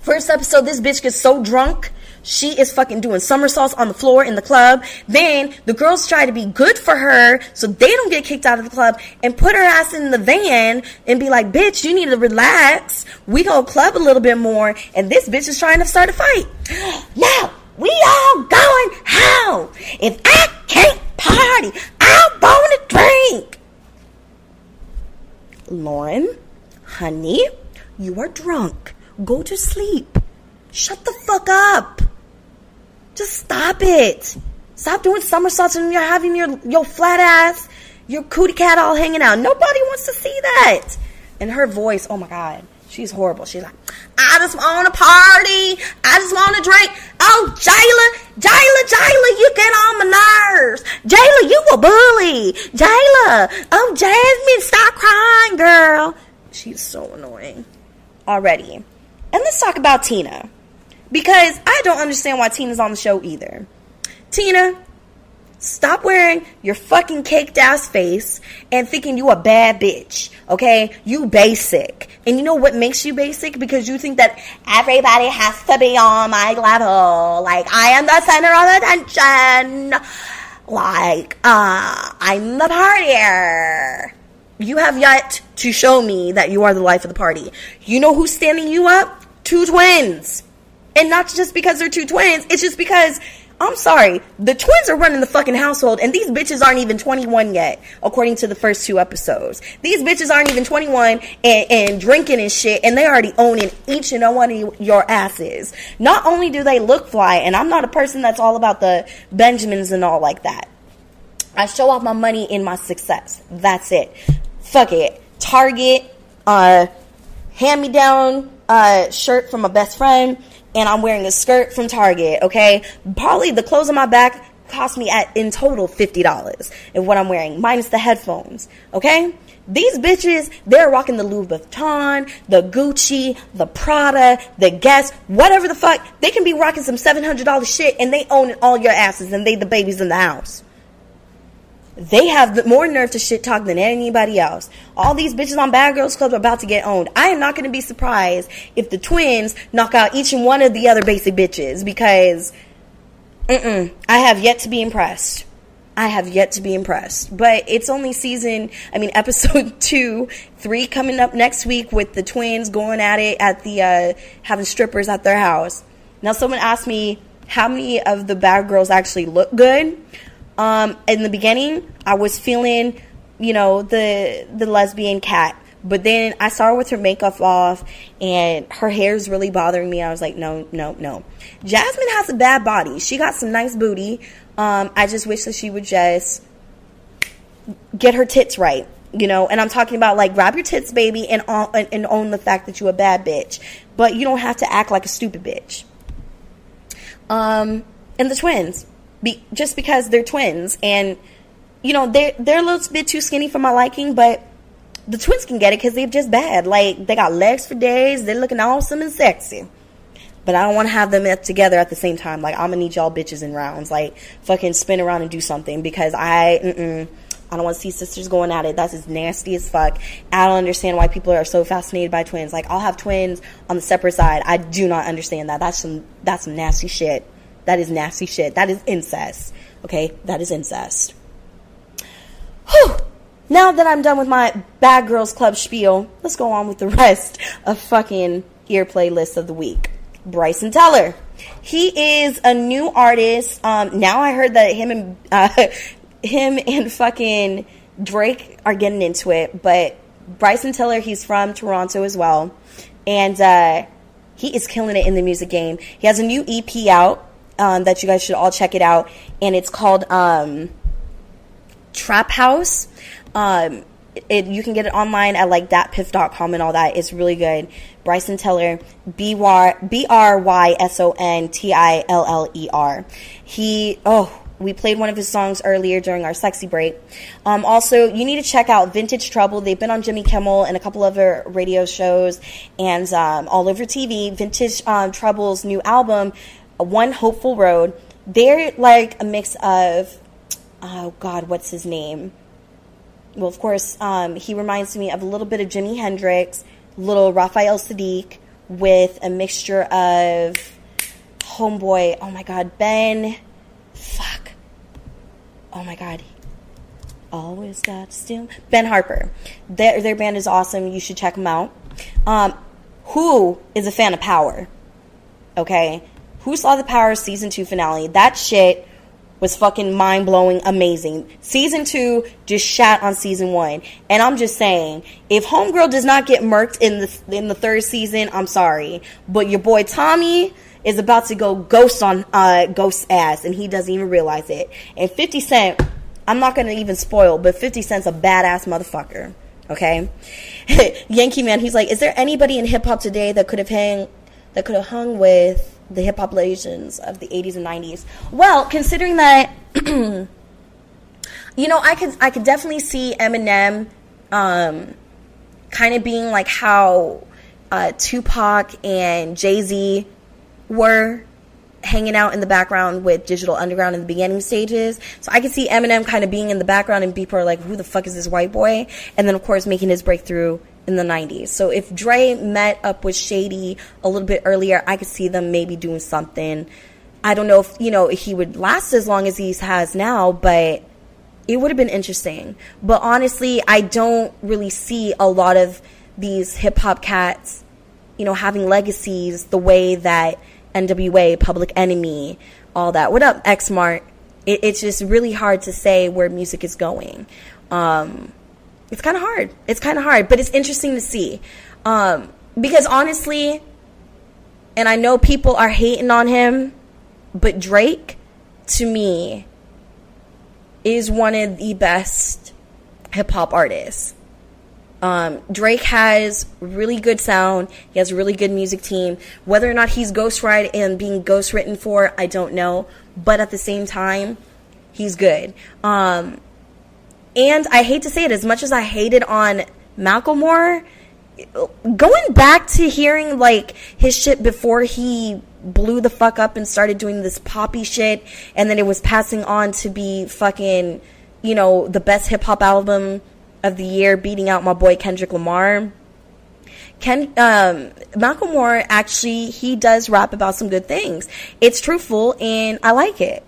First episode, this bitch gets so drunk. She is fucking doing somersaults on the floor in the club. Then the girls try to be good for her so they don't get kicked out of the club and put her ass in the van and be like, bitch, you need to relax. We go club a little bit more. And this bitch is trying to start a fight. Now, we all going home. If I can't party, I'm going to drink. Lauren, honey, you are drunk. Go to sleep. Shut the fuck up. Just stop it. Stop doing somersaults and you're having your, your flat ass, your cootie cat all hanging out. Nobody wants to see that. And her voice, oh my God, she's horrible. She's like, I just want to party. I just want to drink. Oh, Jayla, Jayla, Jayla, you get on my nerves. Jayla, you a bully. Jayla, oh, Jasmine, stop crying, girl. She's so annoying already. And let's talk about Tina. Because I don't understand why Tina's on the show either. Tina, stop wearing your fucking caked ass face and thinking you a bad bitch. Okay? You basic. And you know what makes you basic? Because you think that everybody has to be on my level. Like I am the center of attention. Like, uh, I'm the partier. You have yet to show me that you are the life of the party. You know who's standing you up? Two twins. And not just because they're two twins, it's just because, I'm sorry, the twins are running the fucking household and these bitches aren't even 21 yet, according to the first two episodes. These bitches aren't even 21 and, and drinking and shit, and they already owning each and every one of your asses. Not only do they look fly, and I'm not a person that's all about the Benjamins and all like that. I show off my money in my success. That's it. Fuck it. Target, uh, hand me down uh, shirt from my best friend, and I'm wearing a skirt from Target. Okay, probably the clothes on my back cost me at in total fifty dollars of what I'm wearing, minus the headphones. Okay. These bitches, they're rocking the Louis Vuitton, the Gucci, the Prada, the Guess, whatever the fuck. They can be rocking some $700 shit and they own all your asses and they the babies in the house. They have more nerve to shit talk than anybody else. All these bitches on Bad Girls Club are about to get owned. I am not going to be surprised if the twins knock out each and one of the other basic bitches because I have yet to be impressed. I have yet to be impressed. But it's only season, I mean, episode two, three coming up next week with the twins going at it at the, uh, having strippers at their house. Now, someone asked me how many of the bad girls actually look good. Um, in the beginning, I was feeling, you know, the the lesbian cat. But then I saw her with her makeup off and her hair's really bothering me. I was like, no, no, no. Jasmine has a bad body. She got some nice booty. Um, I just wish that she would just get her tits right. You know, and I'm talking about like grab your tits, baby, and, own- and own the fact that you're a bad bitch. But you don't have to act like a stupid bitch. Um, and the twins, be, just because they're twins, and you know they're they're a little bit too skinny for my liking, but the twins can get it because they're just bad. Like they got legs for days, they're looking awesome and sexy. But I don't want to have them together at the same time. Like I'm gonna need y'all bitches in rounds. Like fucking spin around and do something because I mm-mm, I don't want to see sisters going at it. That's as nasty as fuck. I don't understand why people are so fascinated by twins. Like I'll have twins on the separate side. I do not understand that. That's some that's some nasty shit. That is nasty shit. That is incest. Okay, that is incest. Whew. Now that I'm done with my Bad Girls Club spiel, let's go on with the rest of fucking Earplay list of the week. Bryson Tiller. He is a new artist. Um, now I heard that him and uh, him and fucking Drake are getting into it, but Bryson Tiller, he's from Toronto as well, and uh, he is killing it in the music game. He has a new EP out. Um, that you guys should all check it out, and it's called um, Trap House. Um, it, you can get it online at like datpiff.com and all that. It's really good. Bryson Tiller, B R Y S O N T I L L E R. He, oh, we played one of his songs earlier during our sexy break. Um, also, you need to check out Vintage Trouble. They've been on Jimmy Kimmel and a couple other radio shows and um, all over TV. Vintage um, Trouble's new album, One Hopeful Road. They're like a mix of, oh God, what's his name? well, of course, um, he reminds me of a little bit of Jimi Hendrix, little Raphael Saadiq, with a mixture of Homeboy. Oh my God, Ben. Fuck. Oh my God. Always got steal. Ben Harper. Their, their band is awesome. You should check them out. Um, who is a fan of Power? Okay. Who saw the Power season two finale? That shit was fucking mind blowing, amazing. Season two just shat on season one, and I'm just saying, if Homegirl does not get murked in the in the third season, I'm sorry, but your boy Tommy is about to go ghost on uh, Ghost ass, and he doesn't even realize it. And 50 Cent, I'm not gonna even spoil, but 50 Cent's a badass motherfucker. Okay, Yankee man, he's like, is there anybody in hip hop today that could have hang that could have hung with the hip hop legends of the 80s and 90s. Well, considering that, you know, I could I could definitely see Eminem um, kind of being like how uh, Tupac and Jay Z were hanging out in the background with Digital Underground in the beginning stages. So I could see Eminem kind of being in the background and people are like, who the fuck is this white boy? And then, of course, making his breakthrough in the 90s. So if Dre met up with Shady a little bit earlier, I could see them maybe doing something. I don't know if, you know, he would last as long as he has now, but it would have been interesting. But honestly, I don't really see a lot of these hip hop cats, you know, having legacies the way that NWA, Public Enemy, all that. What up, X Mart? It, it's just really hard to say where music is going. Um, it's kind of hard. It's kind of hard, but it's interesting to see. Um, because honestly, and I know people are hating on him, but Drake, to me, is one of the best hip hop artists. Um, Drake has really good sound. He has a really good music team. Whether or not he's ghostwritten and being ghostwritten for, I don't know. But at the same time, he's good. Um, and I hate to say it, as much as I hated on Macklemore, going back to hearing like his shit before he blew the fuck up and started doing this poppy shit, and then it was passing on to be fucking, you know, the best hip hop album of the year, beating out my boy Kendrick Lamar. Ken um, Macklemore actually he does rap about some good things. It's truthful and I like it.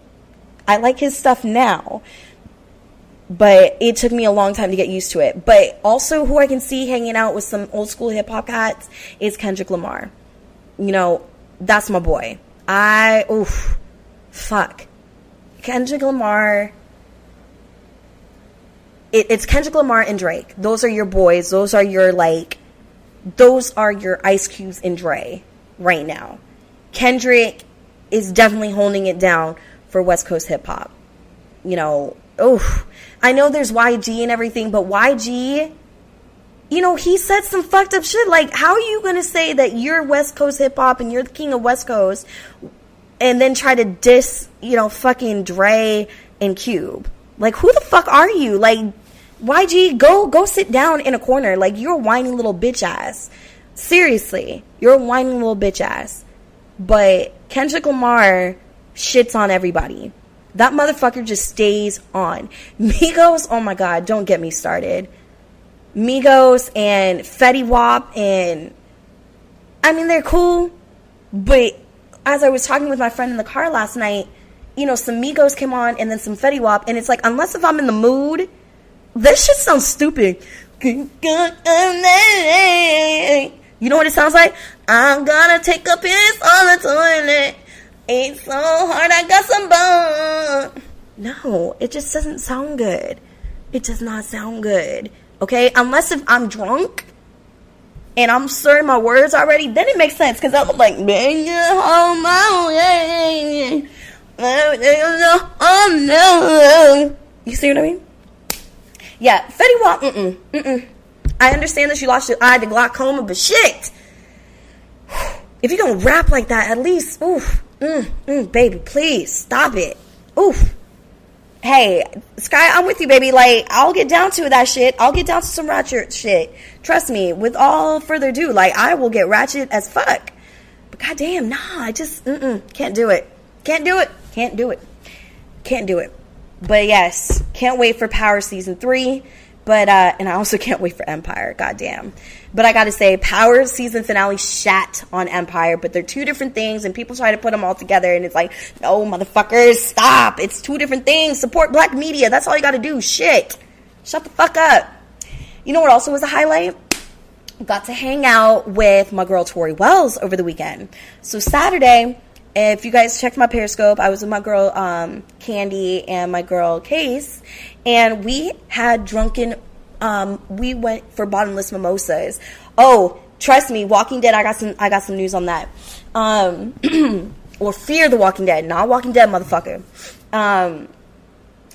I like his stuff now but it took me a long time to get used to it. But also, who I can see hanging out with some old school hip hop cats is Kendrick Lamar. You know, that's my boy. I, oof, fuck. Kendrick Lamar. It, it's Kendrick Lamar and Drake. Those are your boys. Those are your, like, those are your Ice Cubes and Dre right now. Kendrick is definitely holding it down for West Coast hip hop. You know, oh, I know there's YG and everything, but YG, you know, he said some fucked up shit. Like, how are you gonna say that you're West Coast hip hop and you're the king of West Coast, and then try to diss, you know, fucking Dre and Cube? Like, who the fuck are you? Like, YG, go go sit down in a corner. Like, you're a whiny little bitch ass. Seriously, you're a whiny little bitch ass. But Kendrick Lamar shits on everybody. That motherfucker just stays on. Migos, oh my god, don't get me started. Migos and Fetty Wap and I mean they're cool, but as I was talking with my friend in the car last night, you know, some Migos came on and then some Fetty Wap, and it's like unless if I'm in the mood, this shit sounds stupid. You know what it sounds like? I'm gonna take a piss on the toilet. It's so hard, I got some bone. No, it just doesn't sound good. It does not sound good. Okay? Unless if I'm drunk and I'm slurring my words already, then it makes sense. Because I'm like, bang your home Oh no! You see what I mean? Yeah, Fetty Wap. Mm-mm, mm-mm. I understand that you lost your eye to glaucoma, but shit, if you're gonna rap like that, at least, oof, mm, mm, baby, please stop it. Oof. Hey, Sky, I'm with you, baby. Like, I'll get down to that shit. I'll get down to some ratchet shit. Trust me. With all further ado, like, I will get ratchet as fuck. But goddamn, nah, I just mm-mm, can't do it. Can't do it. Can't do it. Can't do it. But yes, can't wait for Power season three. But uh, and I also can't wait for Empire. Goddamn. But I gotta say, Power season finale shat on Empire, but they're two different things, and people try to put them all together, and it's like, no, motherfuckers, stop! It's two different things. Support black media. That's all you gotta do. Shit. Shut the fuck up. You know what also was a highlight? got to hang out with my girl Tori Wells over the weekend. So Saturday, if you guys checked my Periscope, I was with my girl um, Candy and my girl Case, and we had drunken. Um, we went for bottomless mimosas. Oh, trust me, Walking Dead. I got some. I got some news on that. Um, or Fear the Walking Dead, not Walking Dead, motherfucker. Um,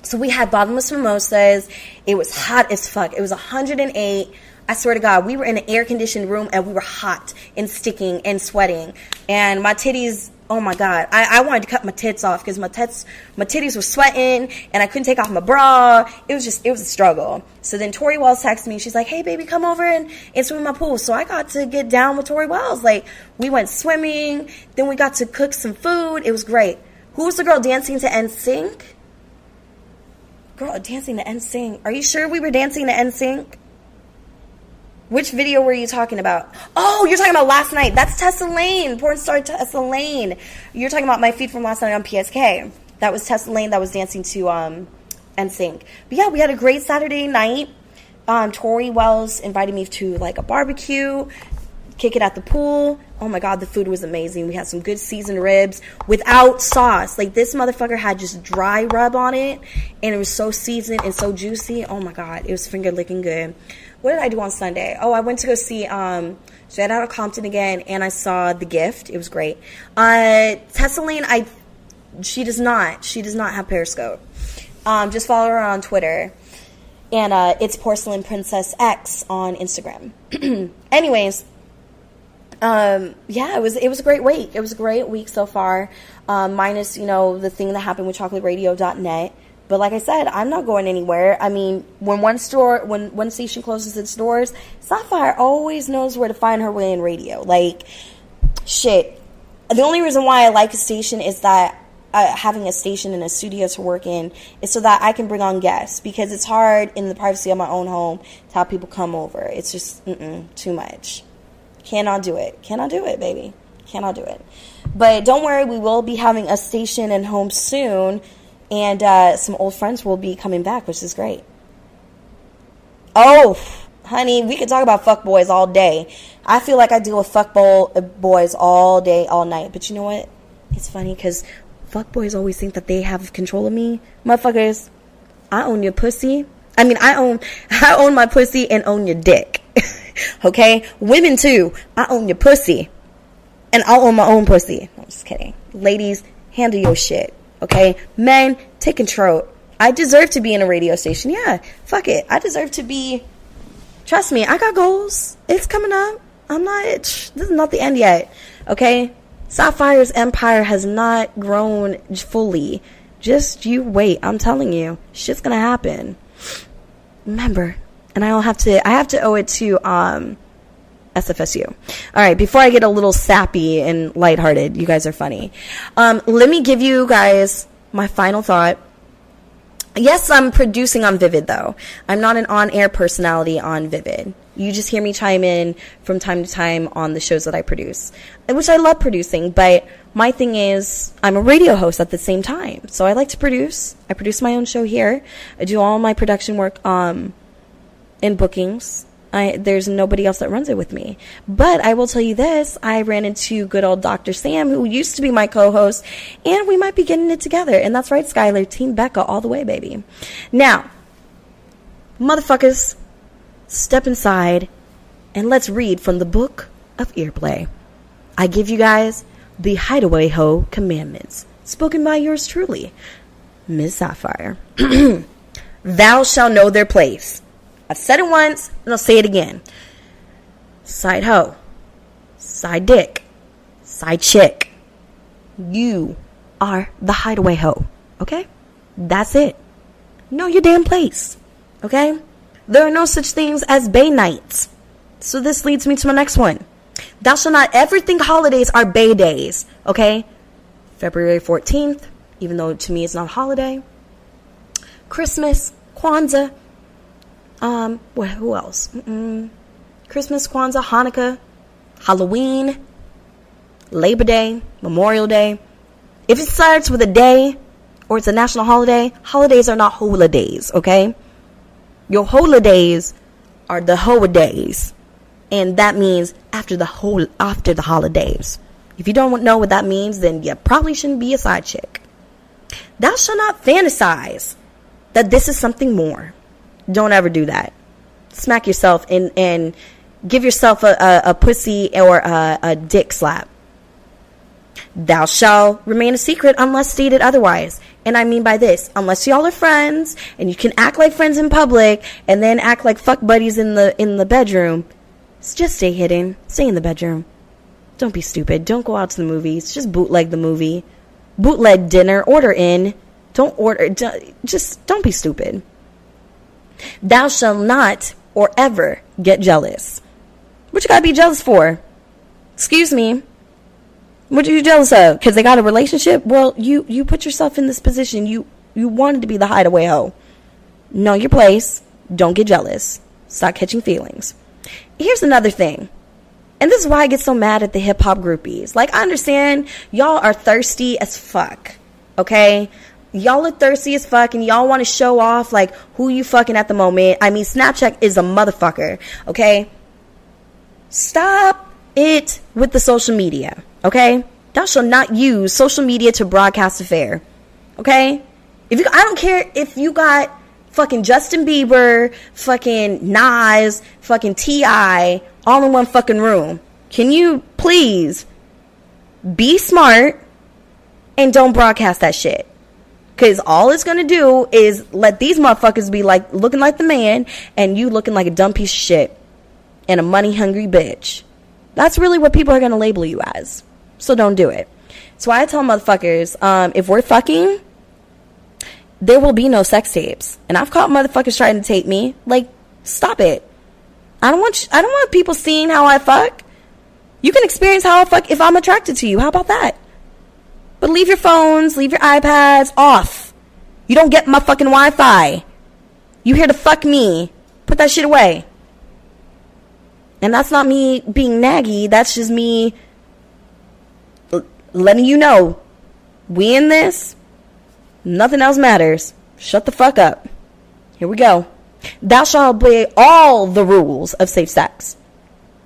so we had bottomless mimosas. It was hot as fuck. It was 108. I swear to God, we were in an air conditioned room and we were hot and sticking and sweating. And my titties, oh my God, I, I wanted to cut my tits off because my tits, my titties were sweating and I couldn't take off my bra. It was just, it was a struggle. So then Tori Wells texted me. She's like, hey baby, come over and, and swim in my pool. So I got to get down with Tori Wells. Like we went swimming. Then we got to cook some food. It was great. Who was the girl dancing to NSYNC? Girl, dancing to NSYNC. Are you sure we were dancing to NSYNC? Which video were you talking about? Oh, you're talking about last night. That's Tessa Lane, porn star Tessa Lane. You're talking about my feed from last night on PSK. That was Tessa Lane that was dancing to um, NSYNC. But yeah, we had a great Saturday night. Um, Tori Wells invited me to like a barbecue, kick it at the pool. Oh my god, the food was amazing. We had some good seasoned ribs without sauce. Like this motherfucker had just dry rub on it, and it was so seasoned and so juicy. Oh my god, it was finger licking good. What did I do on Sunday? Oh, I went to go see um Straight Out of Compton again, and I saw The Gift. It was great. Uh, Tessa Lane, I she does not. She does not have Periscope. Um, just follow her on Twitter. And uh, it's Porcelain Princess X on Instagram. Anyways, um, yeah, it was it was a great week. It was a great week so far, um, minus you know the thing that happened with ChocolateRadio.net. But like I said, I'm not going anywhere. I mean, when one store, when one station closes its doors, Sapphire always knows where to find her way in radio. Like, shit. The only reason why I like a station is that uh, having a station and a studio to work in is so that I can bring on guests because it's hard in the privacy of my own home to have people come over. It's just too much. Cannot do it. Cannot do it, baby. Cannot do it. But don't worry, we will be having a station and home soon, and uh, some old friends will be coming back, which is great. Oh, honey, we could talk about fuck boys all day. I feel like I deal with fuck boy, boys all day, all night. But you know what? It's funny because fuck boys always think that they have control of me. Motherfuckers, I own your pussy. I mean, I own, I own my pussy and own your dick. okay? Women too. I own your pussy. And I own my own pussy. I'm just kidding. Ladies, handle your shit. Okay? Men, take control. I deserve to be in a radio station. Yeah. Fuck it. I deserve to be. Trust me, I got goals. It's coming up. I'm not. This is not the end yet. Okay? Sapphire's empire has not grown fully. Just you wait. I'm telling you. Shit's gonna happen. Remember, and I'll have to I have to owe it to um SFSU. All right, before I get a little sappy and lighthearted, you guys are funny. Um, let me give you guys my final thought. Yes, I'm producing on Vivid though. I'm not an on-air personality on Vivid. You just hear me chime in from time to time on the shows that I produce, which I love producing, but my thing is I'm a radio host at the same time. So I like to produce. I produce my own show here. I do all my production work um in bookings. I, there's nobody else that runs it with me. But I will tell you this I ran into good old Dr. Sam, who used to be my co host, and we might be getting it together. And that's right, Skylar, Team Becca, all the way, baby. Now, motherfuckers, step inside and let's read from the book of Earplay. I give you guys the Hideaway Ho Commandments. Spoken by yours truly, Miss Sapphire. Thou shall know their place. I've said it once, and I'll say it again. Side hoe, side dick, side chick. You are the hideaway hoe, okay? That's it. Know your damn place, okay? There are no such things as bay nights. So this leads me to my next one. Thou shalt not ever think holidays are bay days, okay? February 14th, even though to me it's not a holiday. Christmas, Kwanzaa, um, what, who else? Mm-mm. Christmas, Kwanzaa, Hanukkah, Halloween, Labor Day, Memorial Day. If it starts with a day or it's a national holiday, holidays are not holidays, okay? Your holidays are the holidays. And that means after the whole after the holidays. If you don't know what that means, then you probably shouldn't be a side chick. Thou shalt not fantasize that this is something more. Don't ever do that. Smack yourself and, and give yourself a, a, a pussy or a, a dick slap. Thou shall remain a secret unless stated otherwise. And I mean by this, unless y'all are friends and you can act like friends in public and then act like fuck buddies in the in the bedroom, just stay hidden. Stay in the bedroom. Don't be stupid. Don't go out to the movies. Just bootleg the movie. Bootleg dinner. Order in. Don't order. Just don't be stupid. Thou shalt not or ever get jealous. What you gotta be jealous for? Excuse me. What are you jealous of? Because they got a relationship? Well, you you put yourself in this position. You you wanted to be the hideaway hoe. Know your place. Don't get jealous. Stop catching feelings. Here's another thing. And this is why I get so mad at the hip hop groupies. Like, I understand y'all are thirsty as fuck. Okay? Y'all are thirsty as fuck and y'all want to show off like who you fucking at the moment. I mean, Snapchat is a motherfucker. Okay? Stop it with the social media. Okay? Thou shall not use social media to broadcast affair. Okay? If you, I don't care if you got fucking Justin Bieber, fucking Nas, fucking T.I., all in one fucking room. Can you please be smart and don't broadcast that shit? Cause all it's gonna do is let these motherfuckers be like looking like the man and you looking like a dumb piece of shit and a money hungry bitch. That's really what people are gonna label you as. So don't do it. So I tell motherfuckers, um, if we're fucking, there will be no sex tapes. And I've caught motherfuckers trying to tape me. Like, stop it. I don't want I don't want people seeing how I fuck. You can experience how I fuck if I'm attracted to you. How about that? But leave your phones, leave your iPads off. You don't get my fucking Wi-Fi. You here to fuck me. Put that shit away. And that's not me being naggy. That's just me letting you know we in this. Nothing else matters. Shut the fuck up. Here we go. Thou shalt obey all the rules of safe sex.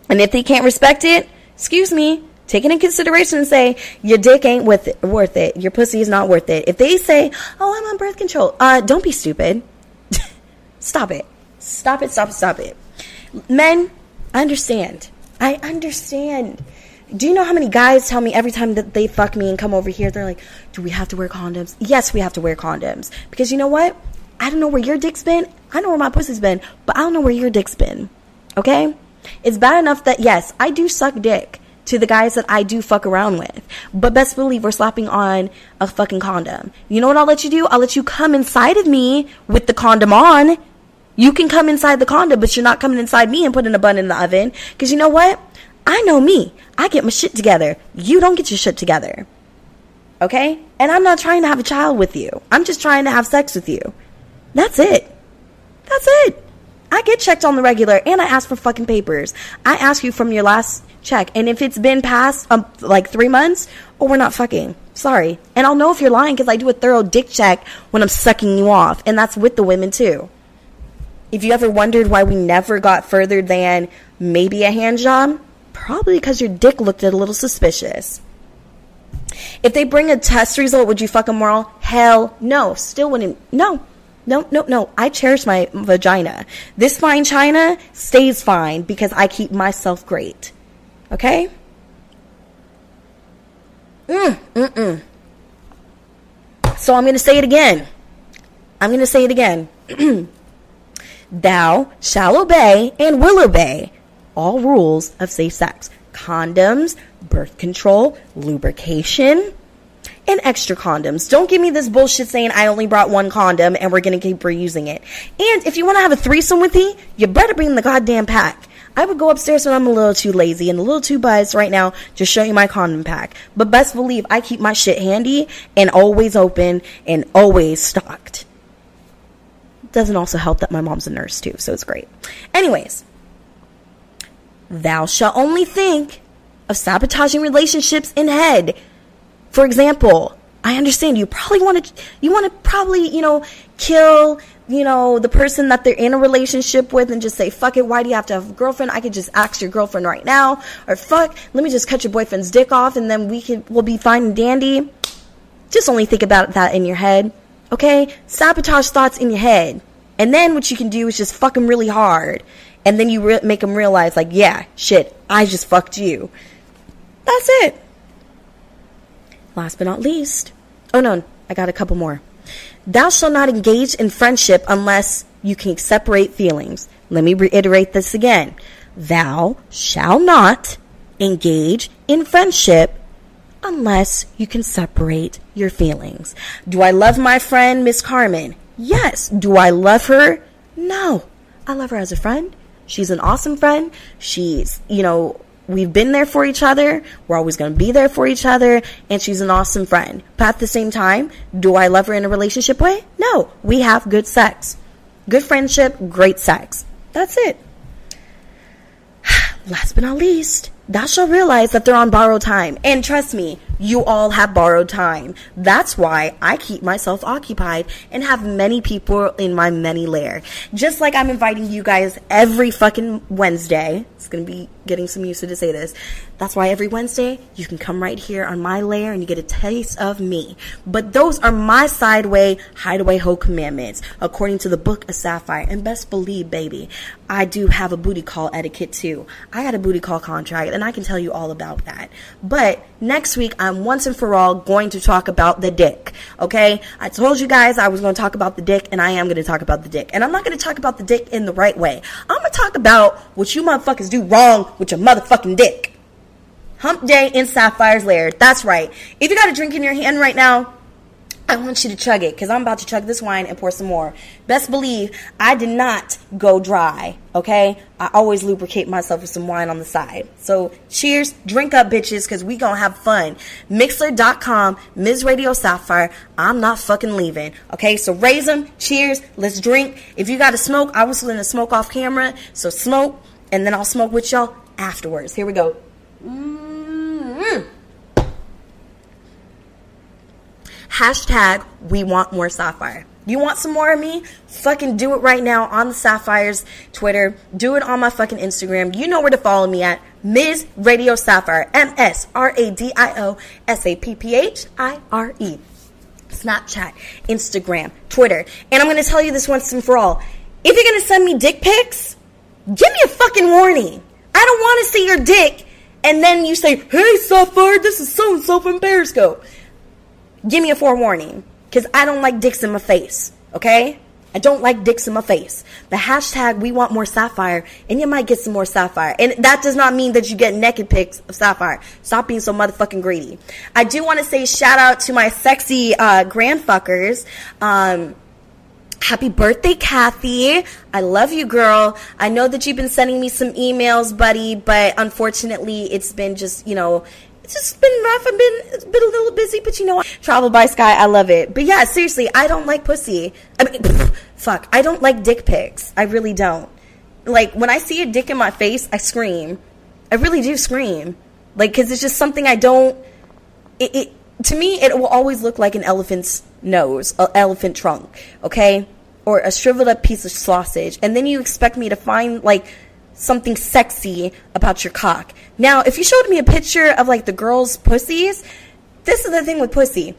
And if they can't respect it, excuse me, take it in consideration and say, your dick ain't worth it, worth it. Your pussy is not worth it. If they say, oh, I'm on birth control, uh, don't be stupid. stop it. Stop it, stop it, stop it. Men, I understand. I understand. Do you know how many guys tell me every time that they fuck me and come over here, they're like, do we have to wear condoms? Yes, we have to wear condoms. Because you know what? I don't know where your dick's been. I know where my pussy's been, but I don't know where your dick's been. Okay? It's bad enough that, yes, I do suck dick to the guys that I do fuck around with. But best believe we're slapping on a fucking condom. You know what I'll let you do? I'll let you come inside of me with the condom on. You can come inside the condom, but you're not coming inside me and putting a bun in the oven. Because you know what? I know me. I get my shit together. You don't get your shit together. Okay? And I'm not trying to have a child with you. I'm just trying to have sex with you. That's it. That's it. I get checked on the regular and I ask for fucking papers. I ask you from your last check. And if it's been past um, like three months, oh, we're not fucking. Sorry. And I'll know if you're lying because I do a thorough dick check when I'm sucking you off. And that's with the women too. If you ever wondered why we never got further than maybe a hand job, probably because your dick looked a little suspicious. If they bring a test result, would you fuck them more? Hell no. Still wouldn't. No. No, no, no. I cherish my vagina. This fine china stays fine because I keep myself great. Okay? Mm, mm, mm. So I'm going to say it again. I'm going to say it again. Thou shall obey and will obey all rules of safe sex condoms, birth control, lubrication, and extra condoms. Don't give me this bullshit saying I only brought one condom and we're to keep reusing it. And if you want to have a threesome with me, you better bring the goddamn pack. I would go upstairs when I'm a little too lazy and a little too biased right now to show you my condom pack. But best believe I keep my shit handy and always open and always stocked. Doesn't also help that my mom's a nurse too, so it's great. Anyways, thou shalt only think of sabotaging relationships in head. For example, I understand you probably want to you want to probably, you know, kill, you know, the person that they're in a relationship with and just say, "Fuck it, why do you have to have a girlfriend? I could just ask your girlfriend right now." Or fuck, let me just cut your boyfriend's dick off and then we can we'll be fine and dandy. Just only think about that in your head. Okay? Sabotage thoughts in your head. And then what you can do is just fuck them really hard. And then you re- make them realize, like, yeah, shit, I just fucked you. That's it. Last but not least. Oh no, I got a couple more. Thou shalt not engage in friendship unless you can separate feelings. Let me reiterate this again. Thou shalt not engage in friendship unless you can separate your feelings. Do I love my friend, Miss Carmen? Yes. Do I love her? No. I love her as a friend. She's an awesome friend. She's, you know, we've been there for each other. We're always going to be there for each other. And she's an awesome friend. But at the same time, do I love her in a relationship way? No. We have good sex. Good friendship, great sex. That's it. Last but not least, thou shalt realize that they're on borrowed time. And trust me, you all have borrowed time. That's why I keep myself occupied and have many people in my many lair. Just like I'm inviting you guys every fucking Wednesday. It's gonna be getting some used to say this. That's why every Wednesday you can come right here on my lair and you get a taste of me. But those are my sideway hideaway hoe commandments according to the book of Sapphire. And best believe, baby, I do have a booty call etiquette too. I got a booty call contract and I can tell you all about that. But next week I'm once and for all going to talk about the dick. Okay? I told you guys I was going to talk about the dick and I am going to talk about the dick. And I'm not going to talk about the dick in the right way. I'm going to talk about what you motherfuckers do wrong with your motherfucking dick. Hump day in Sapphire's Lair. That's right. If you got a drink in your hand right now, I want you to chug it because I'm about to chug this wine and pour some more. Best believe I did not go dry, okay? I always lubricate myself with some wine on the side. So cheers, drink up, bitches, because we gonna have fun. Mixlr.com, Ms. Radio Sapphire, I'm not fucking leaving, okay? So raise them, cheers, let's drink. If you gotta smoke, I was gonna smoke off camera, so smoke, and then I'll smoke with y'all afterwards. Here we go. Mm-hmm. Hashtag we want more Sapphire. You want some more of me? Fucking do it right now on the Sapphire's Twitter. Do it on my fucking Instagram. You know where to follow me at Ms. Radio Sapphire. M S R A D I O S A P P H I R E. Snapchat, Instagram, Twitter. And I'm going to tell you this once and for all. If you're going to send me dick pics, give me a fucking warning. I don't want to see your dick and then you say, hey, Sapphire, this is so and so from Periscope. Give me a forewarning because I don't like dicks in my face, okay? I don't like dicks in my face. The hashtag we want more sapphire, and you might get some more sapphire. And that does not mean that you get naked pics of sapphire. Stop being so motherfucking greedy. I do want to say shout out to my sexy uh, grandfuckers. Um, Happy birthday, Kathy. I love you, girl. I know that you've been sending me some emails, buddy, but unfortunately, it's been just, you know, it's just been rough. I've been, it's been a little busy, but you know what? Travel by Sky, I love it. But yeah, seriously, I don't like pussy. I mean, fuck, I don't like dick pics. I really don't. Like, when I see a dick in my face, I scream. I really do scream. Like, cause it's just something I don't, it, it to me, it will always look like an elephant's nose, an elephant trunk, okay? Or a shriveled up piece of sausage. And then you expect me to find, like, something sexy about your cock. Now, if you showed me a picture of, like, the girls' pussies, this is the thing with pussy.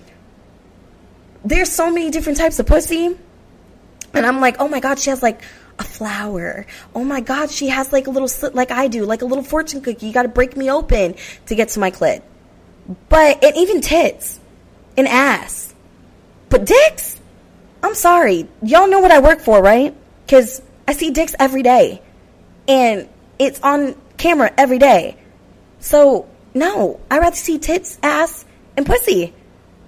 There's so many different types of pussy. And I'm like, oh my God, she has, like, a flower. Oh my God, she has, like, a little slit like I do, like a little fortune cookie. You gotta break me open to get to my clit. But, and even tits and ass. But dicks? I'm sorry. Y'all know what I work for, right? Because I see dicks every day. And it's on camera every day. So, no. I'd rather see tits, ass, and pussy.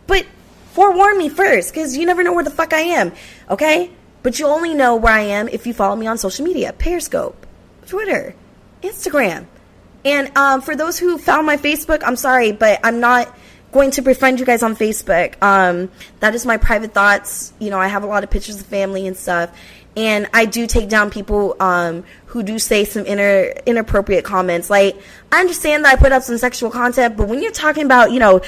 But forewarn me first, because you never know where the fuck I am, okay? But you only know where I am if you follow me on social media Periscope, Twitter, Instagram. And um, for those who found my Facebook, I'm sorry, but I'm not going to befriend you guys on Facebook. Um, that is my private thoughts. You know, I have a lot of pictures of family and stuff. And I do take down people um, who do say some inner, inappropriate comments. Like, I understand that I put up some sexual content, but when you're talking about, you know,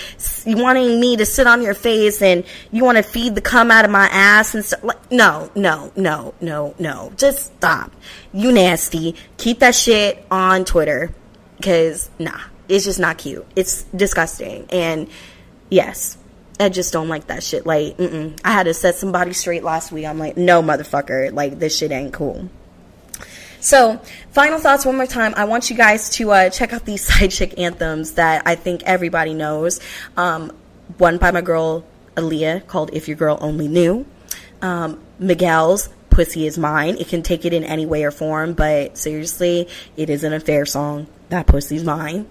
wanting me to sit on your face and you want to feed the cum out of my ass and stuff, like, no, no, no, no, no. Just stop. You nasty. Keep that shit on Twitter. Because, nah, it's just not cute. It's disgusting. And yes, I just don't like that shit. Like, mm-mm. I had to set somebody straight last week. I'm like, no, motherfucker. Like, this shit ain't cool. So, final thoughts one more time. I want you guys to uh, check out these side chick anthems that I think everybody knows. Um, one by my girl Aaliyah called If Your Girl Only Knew. Um, Miguel's Pussy Is Mine. It can take it in any way or form, but seriously, it isn't a fair song. That pussy's mine.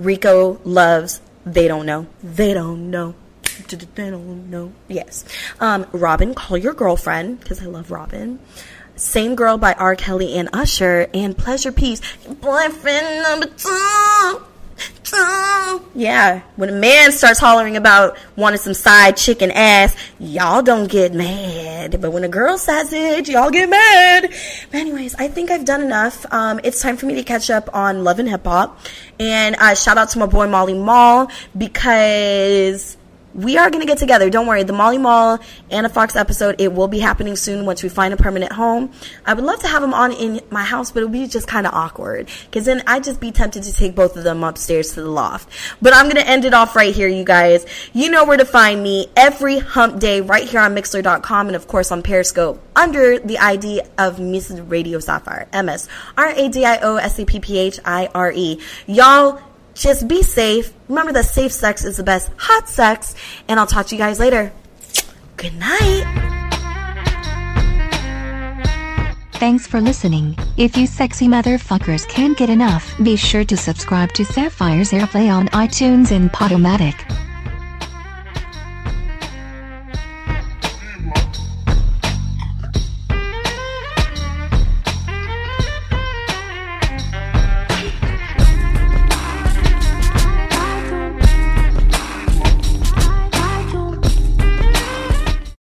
Rico Love's They Don't Know. They Don't Know. They don't know. Yes. Um, Robyn, call your girlfriend, because I love Robyn. Same Girl by R. Kelly and Usher, and Pleasure P. Boyfriend number two. two. Yeah, when a man starts hollering about wanting some side chicken ass, y'all don't get mad. But when a girl says it, y'all get mad. But anyways, I think I've done enough. Um, it's time for me to catch up on Love and Hip Hop. And uh, shout out to my boy Molly Mall because we are going to get together. Don't worry. The Molly Mall Anna Fox episode, it will be happening soon once we find a permanent home. I would love to have them on in my house, but it would be just kind of awkward because then I'd just be tempted to take both of them upstairs to the loft. But I'm going to end it off right here, you guys. You know where to find me every hump day right here on Mixlr.com and of course on Periscope under the ID of Miss Radio Sapphire. M-S R-A-D-I-O-S-A-P-P-H-I-R-E. Y'all, just be safe. Remember that safe sex is the best hot sex. And I'll talk to you guys later. Good night. Thanks for listening. If you sexy motherfuckers can't get enough, be sure to subscribe to Sapphire's Earplay on iTunes and Podomatic.